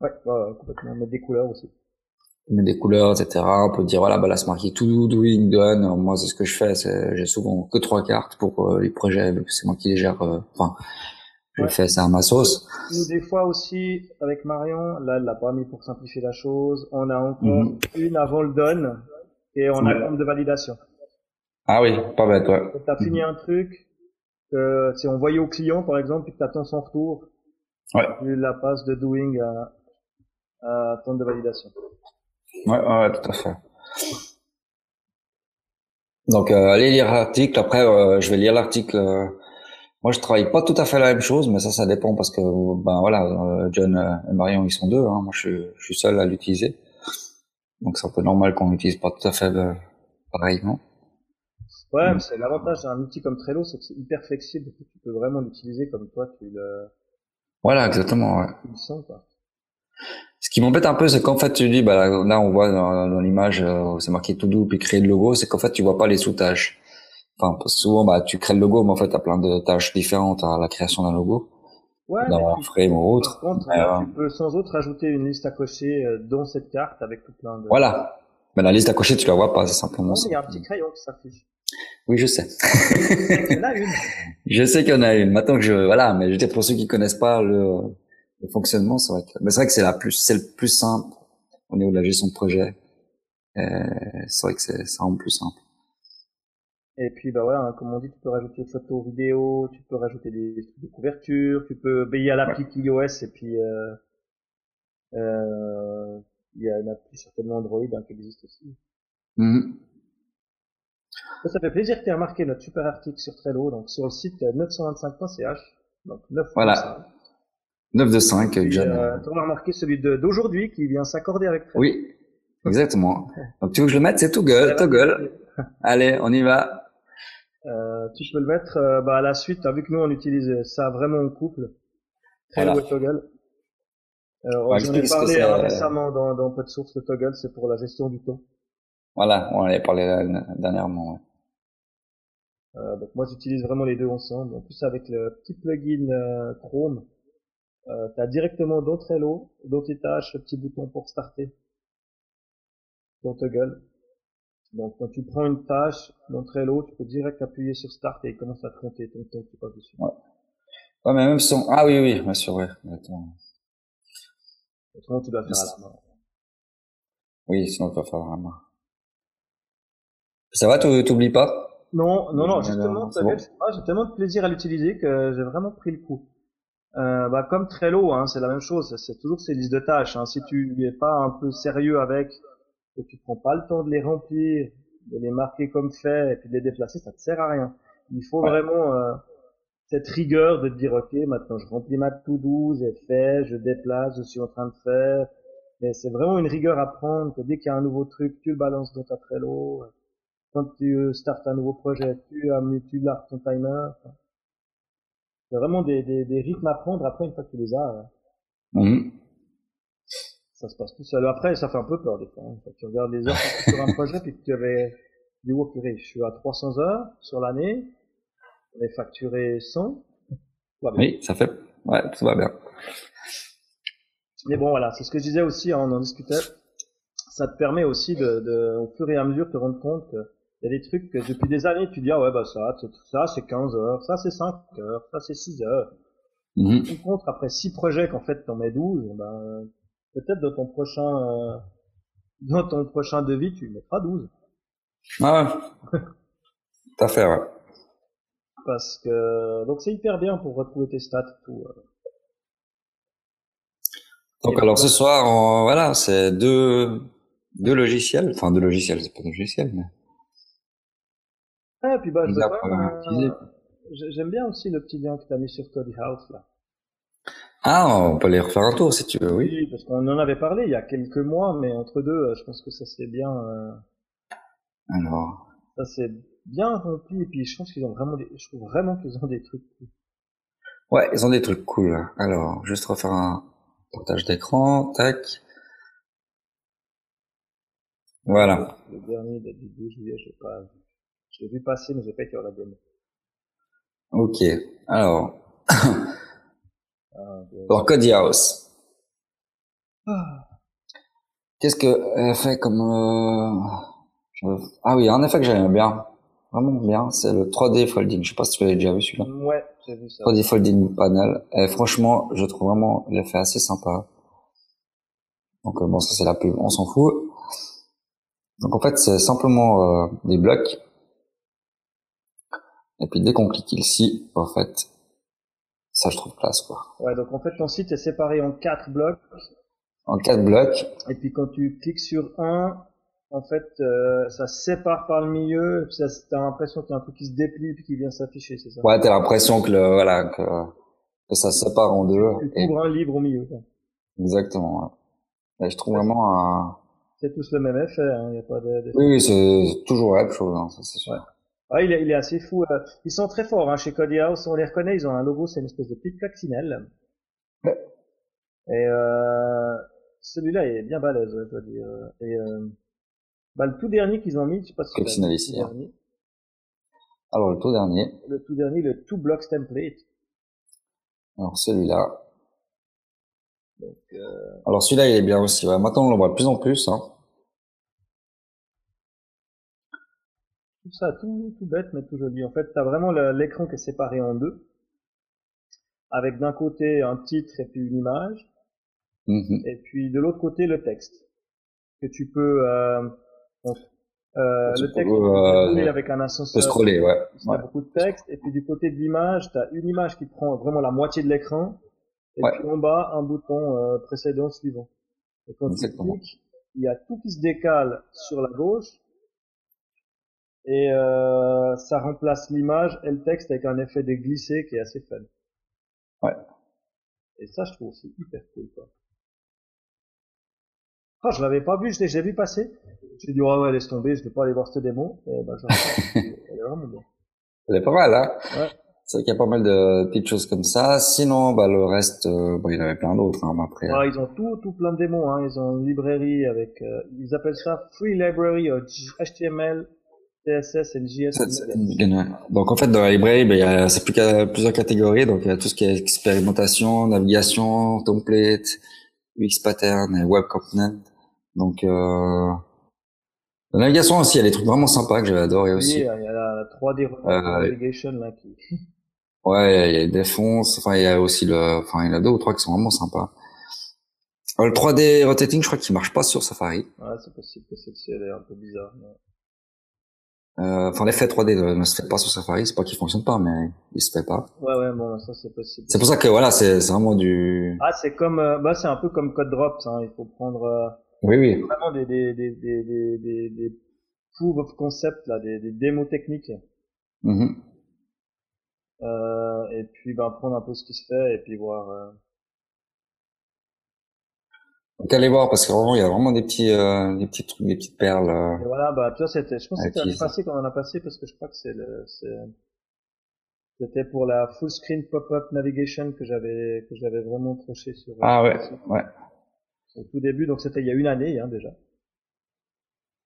Ouais, complètement. Mettre des couleurs aussi. On met des couleurs, etc. On peut dire voilà, bah là c'est marqué to do, doing, done. Moi, c'est ce que je fais. J'ai souvent que trois cartes pour euh, les projets, c'est moi qui les gère. euh, Enfin, je Ouais. fais ça à ma sauce. Nous, des fois aussi, avec Marion, là, elle l'a pas mis pour simplifier la chose, on a encore Mhm. une avant le done, et on Ouais. a compte de validation. Ah oui, pas bête, ouais. T'as fini un truc, que c'est envoyé au client, par exemple, puis que t'attends son retour, Ouais. tu la passes de doing à, à compte de validation. Ouais, ouais, tout à fait. Donc, euh, allez lire l'article. Après, euh, je vais lire l'article. euh, moi, je travaille pas tout à fait la même chose, mais ça, ça dépend parce que, ben voilà, euh, John euh, et Marion, ils sont deux. Hein. Moi, je, suis- je suis seul à l'utiliser. Donc, c'est un peu normal qu'on n'utilise pas tout à fait euh, pareillement. Ouais, mais c'est l'avantage d'un outil comme Trello, c'est que c'est hyper flexible, tu peux vraiment l'utiliser comme toi tu le, Voilà, exactement. Ouais. tu le sens, quoi. Ce qui m'embête un peu, c'est qu'en fait, tu dis, bah, là, là, on voit dans, dans l'image, euh, c'est marqué to do puis créer le logo, c'est qu'en fait, tu vois pas les sous-tâches. Enfin, parce que souvent, bah, tu crées le logo, mais en fait, t'as plein de tâches différentes à la création d'un logo, Ouais, dans un frame ou par autre. contre, Ouais, là, ouais. tu peux sans autre ajouter une liste à cocher euh, dans cette carte avec tout plein de... Voilà. Mais la liste à cocher, tu la vois pas, c'est simplement ça. il y a un petit crayon qui s'affiche. Oui, je sais. Il y en a une. Je sais qu'il y en a une. Maintenant que je, voilà, mais je dire, pour ceux qui connaissent pas le, le fonctionnement, c'est vrai que, mais c'est vrai que c'est la plus, c'est le plus simple au niveau de la gestion de projet. Euh, c'est vrai que c'est, c'est vraiment plus simple. Et puis, bah voilà, hein, comme on dit, tu peux rajouter photos, vidéos, tu peux rajouter des, des couvertures, tu peux, y a l'appli iOS et puis, euh, euh, il y a une appli certainement Android hein, qui existe aussi. Mhm. Ça, ça fait plaisir que tu aies remarqué notre super article sur Trello, donc sur le site euh, 925.ch. Donc 9 Voilà. 9 de 5, Puis, John. euh, tu auras remarqué celui d'aujourd'hui qui vient s'accorder avec Trello. Oui, exactement. Donc tu veux que je le mette, c'est Toggle, Toggle. Allez, on y va. Euh, tu peux le mettre euh, bah, à la suite, vu que nous on utilise ça vraiment en couple. Voilà. et Toggle. Euh, Ouais, J'en ai parlé hein, récemment dans, dans de Source, le toggle, c'est pour la gestion du temps. Voilà, on en avait parlé euh, dernièrement. ouais. Euh, donc moi j'utilise vraiment les deux ensemble. En plus avec le petit plugin euh, Chrome, euh, tu as directement dans Trello, dans tes tâches, le petit bouton pour starter ton toggle. Donc quand tu prends une tâche dans Trello, tu peux direct appuyer sur Start et il commence à te compter ton temps que tu passes dessus. Ouais, mais même son, ah oui, oui, bien sûr, ouais. Attends. Autrement tu dois faire à la main. Oui, sinon tu vas faire vraiment. Ça va, tu t'oublies pas? Non, non, non, justement, Toggle, bon. j'ai tellement de plaisir à l'utiliser que j'ai vraiment pris le coup. Euh, bah, comme Trello, hein, c'est la même chose, c'est- toujours ces listes de tâches. Hein. Si tu n'es pas un peu sérieux avec, que tu prends pas le temps de les remplir, de les marquer comme fait et puis de les déplacer, ça te sert à rien. Il faut Ouais. vraiment euh, cette rigueur de te dire ok, maintenant je remplis ma to-do, j'ai fait, je déplace, je suis en train de faire. Mais c'est vraiment une rigueur à prendre que dès qu'il y a un nouveau truc, tu le balances dans ta Trello. Quand tu euh, startes un nouveau projet, tu, tu largues ton timer. Enfin, C'est vraiment des, des, des rythmes à prendre. Après, une fois que tu les as, euh, Mhm. ça se passe tout seul. Après, ça fait un peu peur des fois. hein. Quand tu regardes les heures sur un projet, puis que tu avais dit, oh purée, je suis à 300 heures sur l'année, on est facturé 100. Tout va bien. Oui, ça fait, ouais, tout va bien. Mais bon, voilà, c'est ce que je disais aussi, hein, on en discutait. Ça te permet aussi de, de, au fur et à mesure, te rendre compte que il y a des trucs que depuis des années, tu dis, ah ouais, bah ça, c'est- ça c'est 15 heures, ça c'est 5 heures, ça c'est 6 heures. Mhm. Tu comptes après 6 projets qu'en fait t'en mets 12, ben, peut-être dans ton prochain, euh, dans ton prochain devis, tu mettras 12. Ah ouais. Tout à fait, ouais. Parce que, donc c'est hyper bien pour retrouver tes stats tout. euh. Donc Et alors ce soir, on- voilà, c'est deux, deux logiciels, enfin deux logiciels, c'est pas deux logiciels, mais puis bah, je euh, j'ai- j'aime bien aussi le petit lien que t'as mis sur Cody House, là. ah, on peut les refaire un tour si tu veux, oui. Oui, parce qu'on en avait parlé il y a quelques mois, mais entre deux, euh, je pense que ça s'est bien, euh, Alors, ça s'est bien rempli, et puis je pense qu'ils ont vraiment des, je trouve vraiment qu'ils ont des trucs cool. ouais, ils ont des trucs cool. Alors, juste refaire un partage d'écran, tac. Voilà. Le dernier date du 12 juillet, je sais pas, je l'ai vu passer, mais j'ai pas été voir la démo. Ok. Alors, Ah, de- alors Cody House. Ah, Qu'est-ce que elle fait comme euh, je- ah oui, un effet que j'aime bien, vraiment bien, c'est le 3D folding. Je sais pas si tu l'avais déjà vu celui-là. ouais, j'ai vu ça. 3D folding panel. Et franchement, je trouve vraiment l'effet assez sympa. Donc euh, bon, ça c'est la pub, on s'en fout. Donc en fait, c'est simplement euh, des blocs. Et puis dès qu'on clique ici, en fait, ça je trouve classe quoi. Ouais, donc en fait, ton site est séparé en quatre blocs, En quatre blocs, et puis quand tu cliques sur un, en fait, euh, ça se sépare par le milieu, ça, t'as l'impression qu'il y a un truc qui se déplie, puis qui vient s'afficher, c'est ça? ouais, t'as l'impression que le voilà que, que ça se sépare en deux. Tu Et, couvres un livre au milieu, quoi. exactement. ouais. Et je trouve vraiment un... C'est tous le même effet, hein, il y a pas de, de- Oui, oui, c'est toujours la même chose, hein, ça c'est sûr. Ah, il est, il est assez fou. euh, Ils sont très forts hein, chez Cody House. On les reconnaît. Ils ont un logo, c'est une espèce de petite coccinelle. Ouais. Et euh, celui-là est bien balèze, je dois dire. Et euh, bah, le tout dernier qu'ils ont mis, je sais pas si vu, ici, le hein. tout dernier. Alors le tout dernier, Le tout dernier, le Two Blocks Template. alors celui-là. Donc, euh, Alors celui-là il est bien aussi. Ouais. Maintenant on le voit de plus en plus. Hein. Tout ça, tout, tout bête, mais tout joli. En fait, t'as vraiment le- l'écran qui est séparé en deux. Avec d'un côté un titre et puis une image. Mhm. et puis de l'autre côté le texte que tu peux euh, donc, euh, Tu le texte tu peux euh, avec un Tu ascenseur scroller, ouais. t'as ouais. beaucoup de texte et puis du côté de l'image tu as une image qui prend vraiment la moitié de l'écran et Ouais. puis en bas un bouton euh, précédent suivant et quand Exactement. tu cliques il y a tout qui se décale sur la gauche et euh, ça remplace l'image et le texte avec un effet de glissé qui est assez fun Ouais. et ça je trouve aussi hyper cool quoi ah, je l'avais pas vu, je l'ai j'ai vu passer. J'ai dit, oh ouais, laisse tomber, je vais pas aller voir cette démo. Et ben, elle est vraiment bien. C'est pas mal, hein Ouais. C'est vrai qu'il y a pas mal de petites choses comme ça. Sinon, bah, le reste, euh, bon, il y en avait plein d'autres, hein, après. Ouais, ils ont tout, tout plein de démos, hein. Ils ont une librairie avec, euh, ils appellent ça Free Library HTML, CSS et JS. Ça, c'est- Donc en fait dans la librairie, ben, il y a c'est plus qu'à plusieurs catégories. Donc il y a tout ce qui est expérimentation, navigation, template, UX pattern et web component. Donc euh, la navigation aussi, il y a des trucs vraiment sympas que j'avais adoré Oui, aussi. il y a la 3D Euh, Navigation, là, qui, Ouais, il y a des fonces. Enfin il y a aussi le, enfin il y en a deux ou trois qui sont vraiment sympas. Euh, le 3D rotating, je crois qu'il marche pas sur Safari. ouais, c'est possible que celle-ci, elle est un peu bizarre. mais- Euh, Enfin l'effet 3D ne, se fait pas sur Safari. C'est pas qu'il fonctionne pas, mais il se fait pas. Ouais, ouais, bon, ça, c'est possible. C'est pour ça que voilà, c'est vraiment du. Ah, c'est comme, euh, bah, c'est un peu comme Code Drops, hein. Il faut prendre, euh, Oui oui. vraiment des, des, des, des, des, des, des proof of concept, là, des, des démos techniques. Mhm. Euh, et puis, ben, prendre un peu ce qui se fait et puis voir, euh, Donc allez voir parce que vraiment il y a vraiment des petits euh, des petits trucs, des petites perles. euh. Et voilà, bah, tu vois, c'était, je pense que c'était qui, passée qu'on en a passé parce que je crois que c'est le, c'était pour la full screen pop-up navigation que j'avais, que j'avais vraiment croché sur, Ah ouais, ouais. au tout début, donc c'était il y a une année, hein, déjà.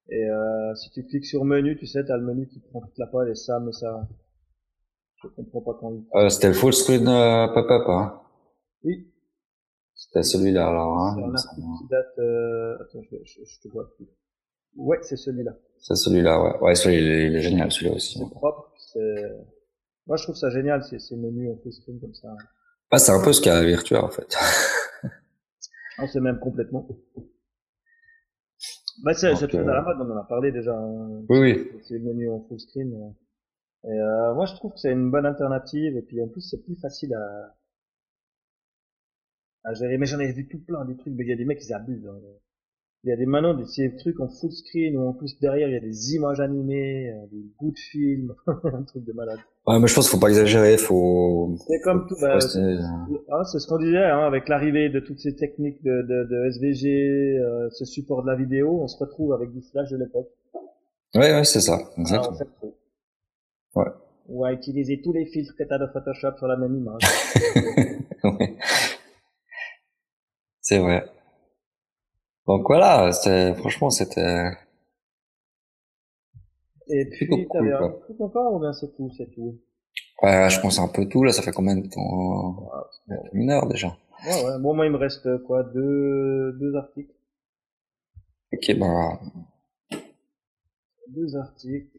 Et, euh, si tu cliques sur menu, tu sais, t'as le menu qui prend toute la page et ça, mais ça, je comprends pas quand. Euh, c'était le full screen euh, pop-up, hein. Oui, C'était celui-là alors. Hein, c'est il un me article semble. qui date, euh, attends, je, je, je te vois plus. Ouais, c'est celui-là. C'est celui-là, ouais. Ouais, celui-là, il est, génial celui-là aussi. C'est propre, moi je trouve ça génial, ces, ces menus en full screen comme ça. Ah, c'est un peu ce qu'a Virtua en fait. Ah, c'est même complètement. Bah, c'est, tout euh, à la mode, on en a parlé déjà. hein. Oui, oui. ces menus en full screen. euh. Et euh, moi, je trouve que c'est une bonne alternative. Et puis en plus, c'est plus facile à, à gérer. Mais j'en ai vu tout plein des trucs. Mais il y a des mecs qui abusent. hein. Il y a des maintenant des ces trucs en full screen où en plus derrière il y a des images animées, euh, des bouts de films, un truc de malade. Ouais, mais je pense qu'il faut pas exagérer, faut. C'est comme tout. Bah, euh, ah, c'est ce qu'on disait hein, avec l'arrivée de toutes ces techniques de, de, de SVG, euh, ce support de la vidéo, on se retrouve avec du flash de l'époque. Ouais, ouais, c'est ça. Ah, Exactement. fait trop. Ouais. Ou à utiliser tous les filtres que t'as de Photoshop sur la même image. Ouais. C'est vrai. Donc voilà, c'était, franchement, c'était, Et puis, cool, t'avais un truc encore ou bien c'est tout, c'est tout? Ouais, je pense un peu tout, là, ça fait combien de temps? Ah, Une heure déjà. Ouais, ouais. Bon, moi, il me reste quoi Deux, deux articles. Ok, bah, Deux articles.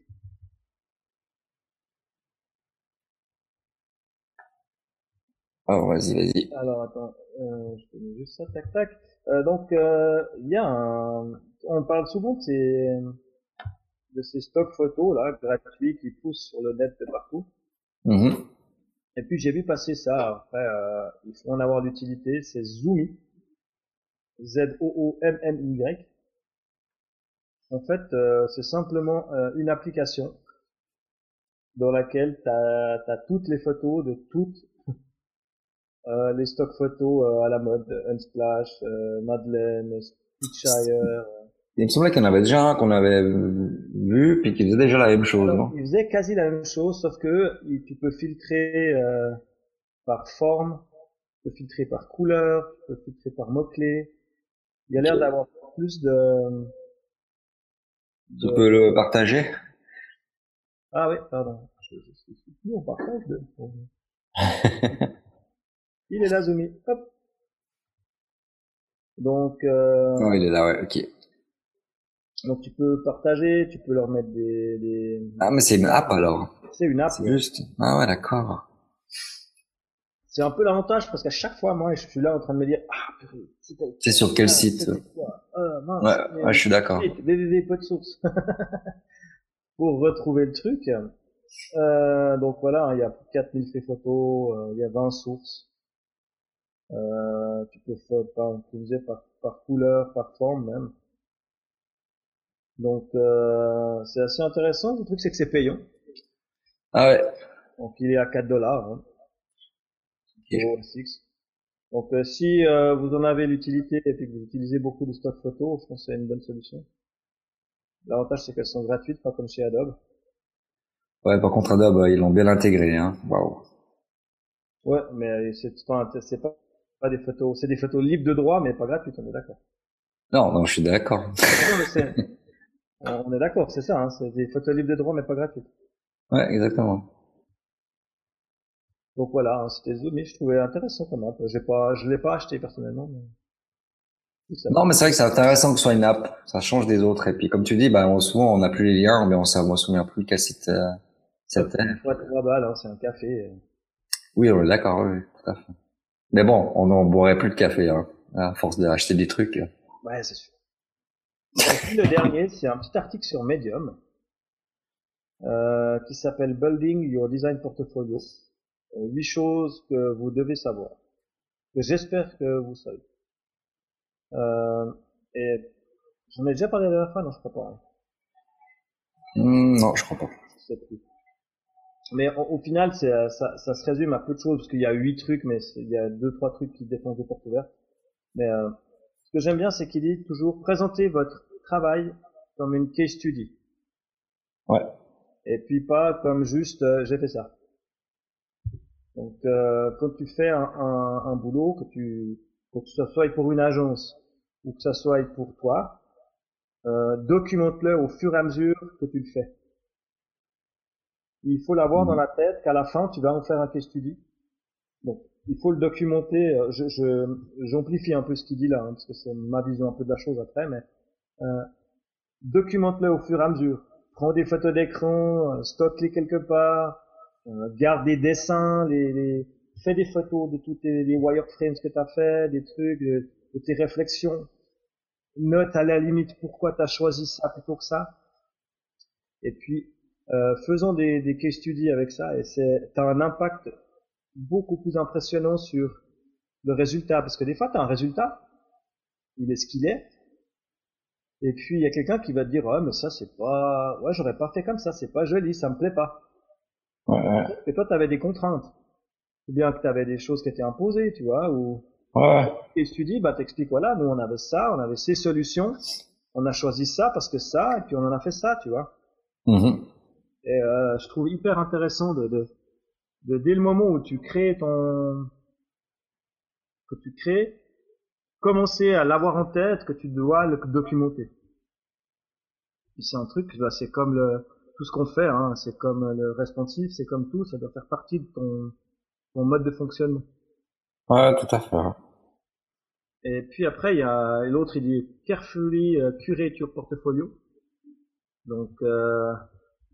oh, vas-y, vas-y. Alors, attends, euh, je mets juste ça, tac, tac. Euh, donc, euh, il y a un... On parle souvent de ces, de ces stocks photos, là, gratuits, qui poussent sur le net de partout. Mhm. Et puis, j'ai vu passer ça. Après, euh, il faut en avoir l'utilité. C'est Zoomy. Z-O-O-M-M-Y. En fait, euh, c'est simplement une application dans laquelle tu as, toutes les photos de toutes euh, les stocks photos euh, à la mode, Unsplash, euh, Madeleine, Spitfire. Il me semblait qu'il y en avait déjà un qu'on avait vu, puis qui faisait déjà la même chose, Alors, non? il faisait quasi la même chose, sauf que tu peux filtrer euh, par forme, tu peux filtrer par couleur, tu peux filtrer par mots-clés. Il y a l'air d'avoir plus de... Tu de- peux le partager? Ah oui, pardon. Je, je je plus en partage de... Il est là, Zoomy. Hop. Donc, euh, Non, il est là, ouais, ok. donc tu peux partager, tu peux leur mettre des... des... Ah, mais c'est une app alors. C'est une app. C'est ouais. juste. Ah ouais, d'accord. C'est un peu l'avantage parce qu'à chaque fois, moi, je suis là en train de me dire, ah, purée, C'est sur quel site? quoi Ah, mince, Ouais, mais- ouais, je suis d'accord. site www.podsource pour retrouver le truc. Euh, donc voilà, il y a 4000 faits photos, euh, il y a 20 sources. Euh, tu peux faire par, faisais par, par couleur, par forme même. Donc euh, c'est assez intéressant. Le truc c'est que c'est payant. Ah ouais. Donc il est à 4 dollars. Hein, Ok. pour OS6. Donc euh, si euh, vous en avez l'utilité et puis que vous utilisez beaucoup de stock photo, je pense que c'est une bonne solution. L'avantage c'est qu'elles sont gratuites, pas comme chez Adobe. Ouais, par contre, Adobe, ils l'ont bien intégré, hein. Waouh. Ouais, mais c'est pas, c'est pas, pas des photos, c'est des photos libres de droit, mais pas gratuites, on est d'accord. Non, non, je suis d'accord. on est d'accord, c'est ça, hein, c'est des photos libres de droit, mais pas gratuites. Ouais, exactement. Donc voilà, hein, c'était mais je trouvais intéressant quand même. J'ai pas, je l'ai pas acheté personnellement. Mais... Non, mais c'est vrai que c'est intéressant que ce soit une app. Ça change des autres. Et puis, comme tu dis, ben, souvent, on n'a plus les liens, mais on ne se souvient plus quel site euh, balles, hein, c'est un café. Oui, d'accord, oui, tout à fait. Mais bon, on n'en boirait plus de café, hein, à force d'acheter des trucs. Ouais, c'est sûr. Et le dernier, c'est un petit article sur Medium, euh, qui s'appelle Building Your Design Portfolio. Euh, huit choses que vous devez savoir. Que j'espère que vous savez. Euh, et j'en ai déjà parlé à la fin, non, je crois pas. Hein. Hmm, non, je crois pas. Mais au, final, ça, ça, se résume à peu de choses, parce qu'il y a huit trucs, mais il y a deux, trois trucs qui défoncent des portes ouvertes. Mais euh, ce que j'aime bien, c'est qu'il dit toujours présentez votre travail comme une case study. Ouais. Et puis pas comme juste euh, j'ai fait ça. Donc euh, quand tu fais un, un, un boulot, que tu que ce soit pour une agence ou que ce soit pour toi, euh, documente-le au fur et à mesure que tu le fais. Il faut l'avoir dans mhm. la tête qu'à la fin, tu vas en faire un case study. Donc, il faut le documenter. Euh, je, j'amplifie un peu ce qu'il dit là, hein, parce que c'est ma vision un peu de la chose après, mais euh, documente-le au fur et à mesure. Prends des photos d'écran, euh, stocke-les quelque part, euh, garde des dessins, les, les, fais des photos de tous les wireframes que tu as fait, des trucs, de, tes réflexions. Note à la limite pourquoi tu as choisi ça plutôt que ça. Et puis, euh, faisons des, des case studies avec ça et c'est as un impact beaucoup plus impressionnant sur le résultat parce que des fois tu as un résultat il est ce qu'il est et puis il y a quelqu'un qui va te dire oh mais ça c'est pas ouais j'aurais pas fait comme ça c'est pas joli ça me plaît pas ouais, et toi tu avais des contraintes ou bien que tu avais des choses qui étaient imposées, tu vois, ou ouais. et tu dis, bah t'expliques voilà, nous on avait ça, on avait ces solutions, on a choisi ça parce que ça, et puis on en a fait ça, tu vois. Mm-hmm. Et euh, je trouve hyper intéressant de, de, de, dès le moment où tu crées ton que tu crées, commencer à l'avoir en tête, que tu dois le documenter. C'est un truc, bah, c'est comme le, tout ce qu'on fait, hein, c'est comme le responsive, c'est comme tout, ça doit faire partie de ton, mon mode de fonctionnement. Ouais, tout à fait. Et puis après, il y a l'autre, il dit carefully uh, curate your portfolio. Donc, euh,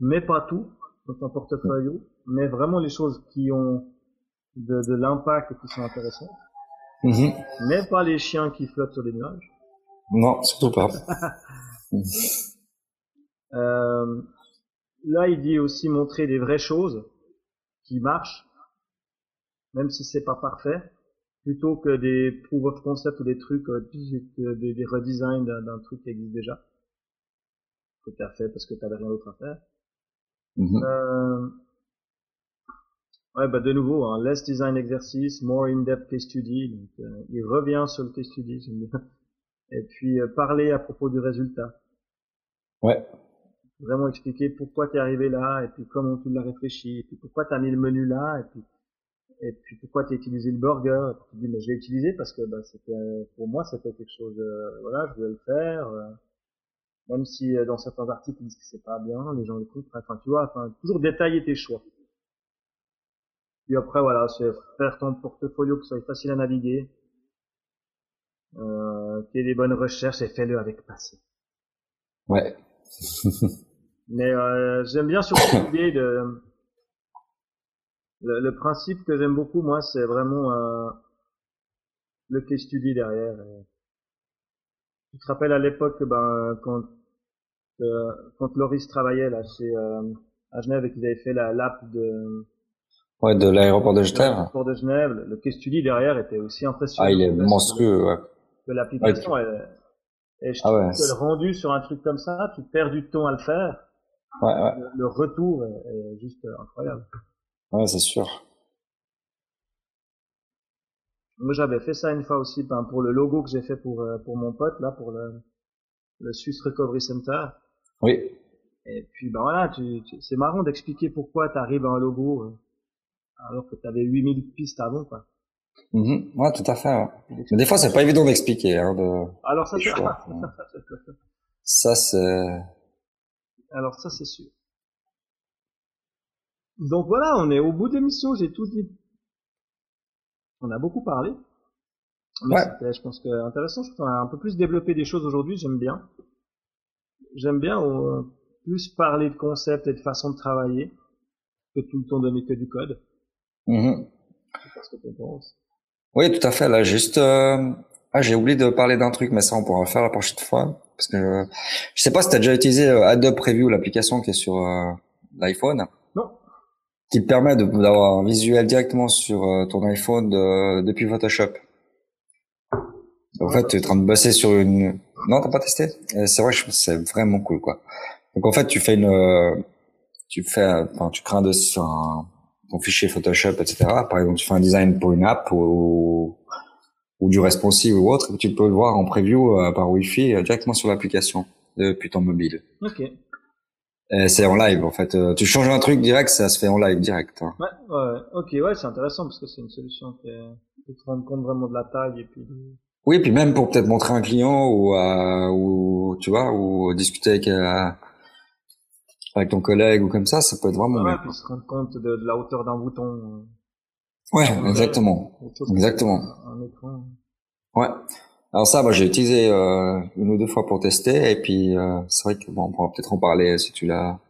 mets pas tout dans ton portfolio, mais vraiment les choses qui ont de, de l'impact et qui sont intéressantes. Mm Mais pas les chiens qui flottent sur des nuages. Non, surtout pas. euh, là, il dit aussi montrer des vraies choses qui marchent même si c'est pas parfait, plutôt que des proof of concept ou des trucs, euh, des, des redesigns d'un truc qui existe déjà, que tu as fait parce que tu n'avais rien d'autre à faire. Euh, ouais, bah de nouveau, hein, less design exercice, more in-depth case study. Donc, euh, il revient sur le case study, Et puis euh, parler à propos du résultat. Ouais. Vraiment expliquer pourquoi tu es arrivé là, et puis comment tu l'as réfléchi, et puis pourquoi tu as mis le menu là, et puis et puis pourquoi tu as utilisé le burger Tu dis mais j'ai utilisé parce que bah, c'était pour moi c'était quelque chose euh, voilà je voulais le faire euh, même si euh, dans certains articles ils disent que c'est pas bien les gens écoutent enfin tu vois enfin toujours détailler tes choix. Puis après voilà c'est faire ton portfolio que soit facile à naviguer. Euh, qu'il y ait des bonnes recherches et fais-le avec passion. Ouais. Mais j'aime bien surtout l'idée de le, le, principe que j'aime beaucoup, moi, c'est vraiment euh, le case study derrière. Tu te rappelles à l'époque, ben, quand euh, quand Loris travaillait là chez euh, à Genève et qu'ils avaient fait la l'app de ouais de l'aéroport de Genève. L'aéroport de Genève, le case study derrière était aussi impressionnant. Ah, il est monstrueux, ouais. De l'application. Ouais, et je ah trouve que le rendu sur un truc comme ça, tu perds du temps à le faire. Ouais, ouais. le retour est, est juste incroyable. Ouais, c'est sûr. Moi, j'avais fait ça une fois aussi, ben, pour le logo que j'ai fait pour euh, pour mon pote là, pour le le Swiss Recovery Center. Oui. Et puis ben voilà, tu, c'est marrant d'expliquer pourquoi tu arrives à un logo. Euh, alors que tu avais 8000 pistes avant, quoi. Mhm. Ouais, tout à fait. ouais. Mais des fois, c'est pas évident d'expliquer. Hein, de... Alors ça, c'est choix, Ça, c'est. Alors ça, c'est sûr. Donc voilà, on est au bout de l'émission, j'ai tout dit. On a beaucoup parlé. Mais Ouais. je pense que intéressant, je qu'on a un peu plus développé des choses aujourd'hui, j'aime bien. J'aime bien euh, plus parler de concepts et de façon de travailler que tout le temps donner que du code. Mhm. Je sais pas ce que tu penses. Oui, tout à fait. Là, juste, euh... ah, j'ai oublié de parler d'un truc, mais ça, on pourra le faire la prochaine fois. Parce que je, je sais pas si tu as déjà utilisé euh, Adobe Preview, l'application qui est sur euh, l'iPhone. Qui permet d'avoir un visuel directement sur euh, ton iPhone de- depuis Photoshop. En fait, tu es en train de bosser sur une. Non, t'as pas testé? Euh, C'est vrai, c'est vraiment cool, quoi. Donc en fait, tu fais une, euh, tu fais, enfin, tu crées un un, ton fichier Photoshop, etc. Par exemple, tu fais un design pour une app ou, ou du responsive ou autre, tu peux le voir en preview par Wi-Fi directement sur l'application depuis ton mobile. Ok. Ouais, Et c'est en live, en fait. Euh, tu changes un truc direct, ça se fait en live direct. hein. ouais, ouais. Ok, ouais, c'est intéressant parce que c'est une solution qui est, faut se rendre compte vraiment de la taille et puis Oui, puis même pour peut-être montrer un client ou, euh, ou tu vois, ou discuter avec euh, avec ton collègue ou comme ça, ça peut être vraiment Ouais, bien. puis se rendre compte de, de la hauteur d'un bouton. Ouais, exactement, euh, chose que exactement. Un écran. Ouais. Alors ça, moi, j'ai utilisé euh, une ou deux fois pour tester, et puis euh, c'est vrai que bon, on pourra peut-être en parler si tu l'as,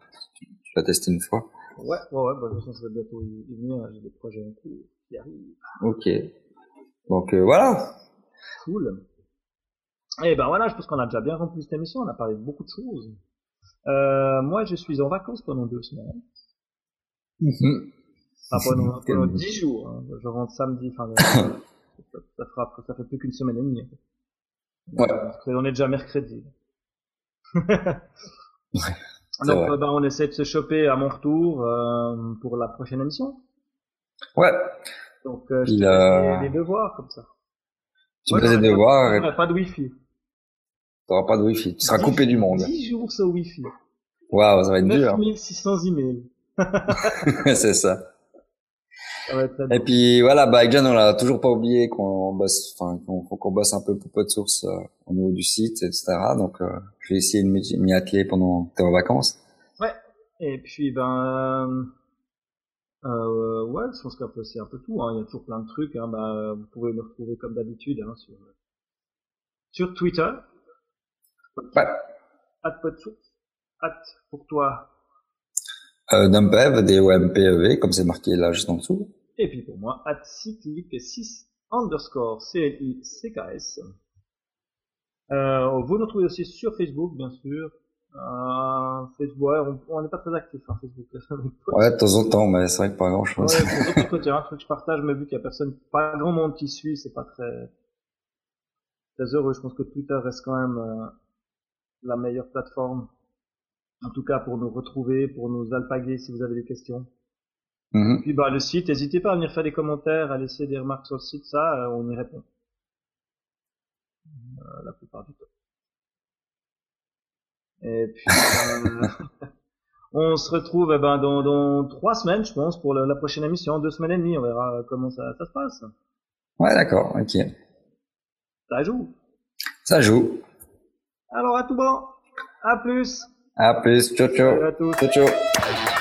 tu l'as testé une fois. Ouais, ouais, ouais, bah, de toute façon, je vais bientôt y, venir, j'ai des projets en cours qui arrivent. Ok. Donc euh, voilà. Cool. Et ben voilà, je pense qu'on a déjà bien rempli cette émission, on a parlé de beaucoup de choses. Euh, moi, je suis en vacances pendant deux semaines. Mhm. Enfin, pendant, pendant dix jours. hein. Je rentre samedi, enfin, ça, ça fera, ça fait plus qu'une semaine et demie. en fait. Ouais. Euh, On est déjà mercredi. c'est Donc, euh, ben, on essaie de se choper à mon retour euh, pour la prochaine émission. Ouais. Donc, euh, je Il te laisse les, devoirs comme ça. Tu Ouais, me faisais j'aurai devoir pas- et pas de wifi. t'auras pas de wifi. Tu seras coupé du monde. 10 jours sans wifi. Waouh, ça va être dur. 9600 emails. c'est ça. Ça va être très Et puis voilà, bah avec John, on l'a toujours pas oublié qu'on bosse, enfin qu'on qu'on bosse un peu pour peu de euh, au niveau du site, etc. Donc euh, je vais essayer de m'y atteler pendant que t'es en vacances. Et puis, ben, euh, euh, ouais, je pense qu'un peu, c'est un peu tout, hein. Il y a toujours plein de trucs, hein. Bah, vous pouvez me retrouver comme d'habitude, hein, sur, sur Twitter. Ouais. At pour toi. Euh, Dumpev, D-O-M-P-E-V, comme c'est marqué là juste en dessous. Et puis pour moi, at cyclic6 underscore C-L-I-C-K-S. Euh, vous nous trouvez aussi sur Facebook, bien sûr. Euh, Facebook, ouais, on- n'est pas très actif sur Facebook. Ouais, de temps en temps, mais c'est vrai que pas grand Ouais, chose. c'est de l'autre côté, hein, truc que je partage, mais vu qu'il y a personne, pas grand monde qui suit, c'est pas très, très heureux. Je pense que Twitter reste quand même euh, la meilleure plateforme. En tout cas, pour nous retrouver, pour nous alpaguer si vous avez des questions. Mhm. Puis bah le site, n'hésitez pas à venir faire des commentaires, à laisser des remarques sur le site, ça, euh, on y répond. Euh, la plupart du temps. Et puis euh, on se retrouve eh ben, dans, dans trois semaines, je pense, pour la, la prochaine émission, deux semaines et demie, on verra comment ça, ça se passe. Ouais, d'accord, ok. Ça joue. Ça joue. Alors à tout bon, à plus. À plus, ciao, ciao. Salut à tous. Ciao, ciao.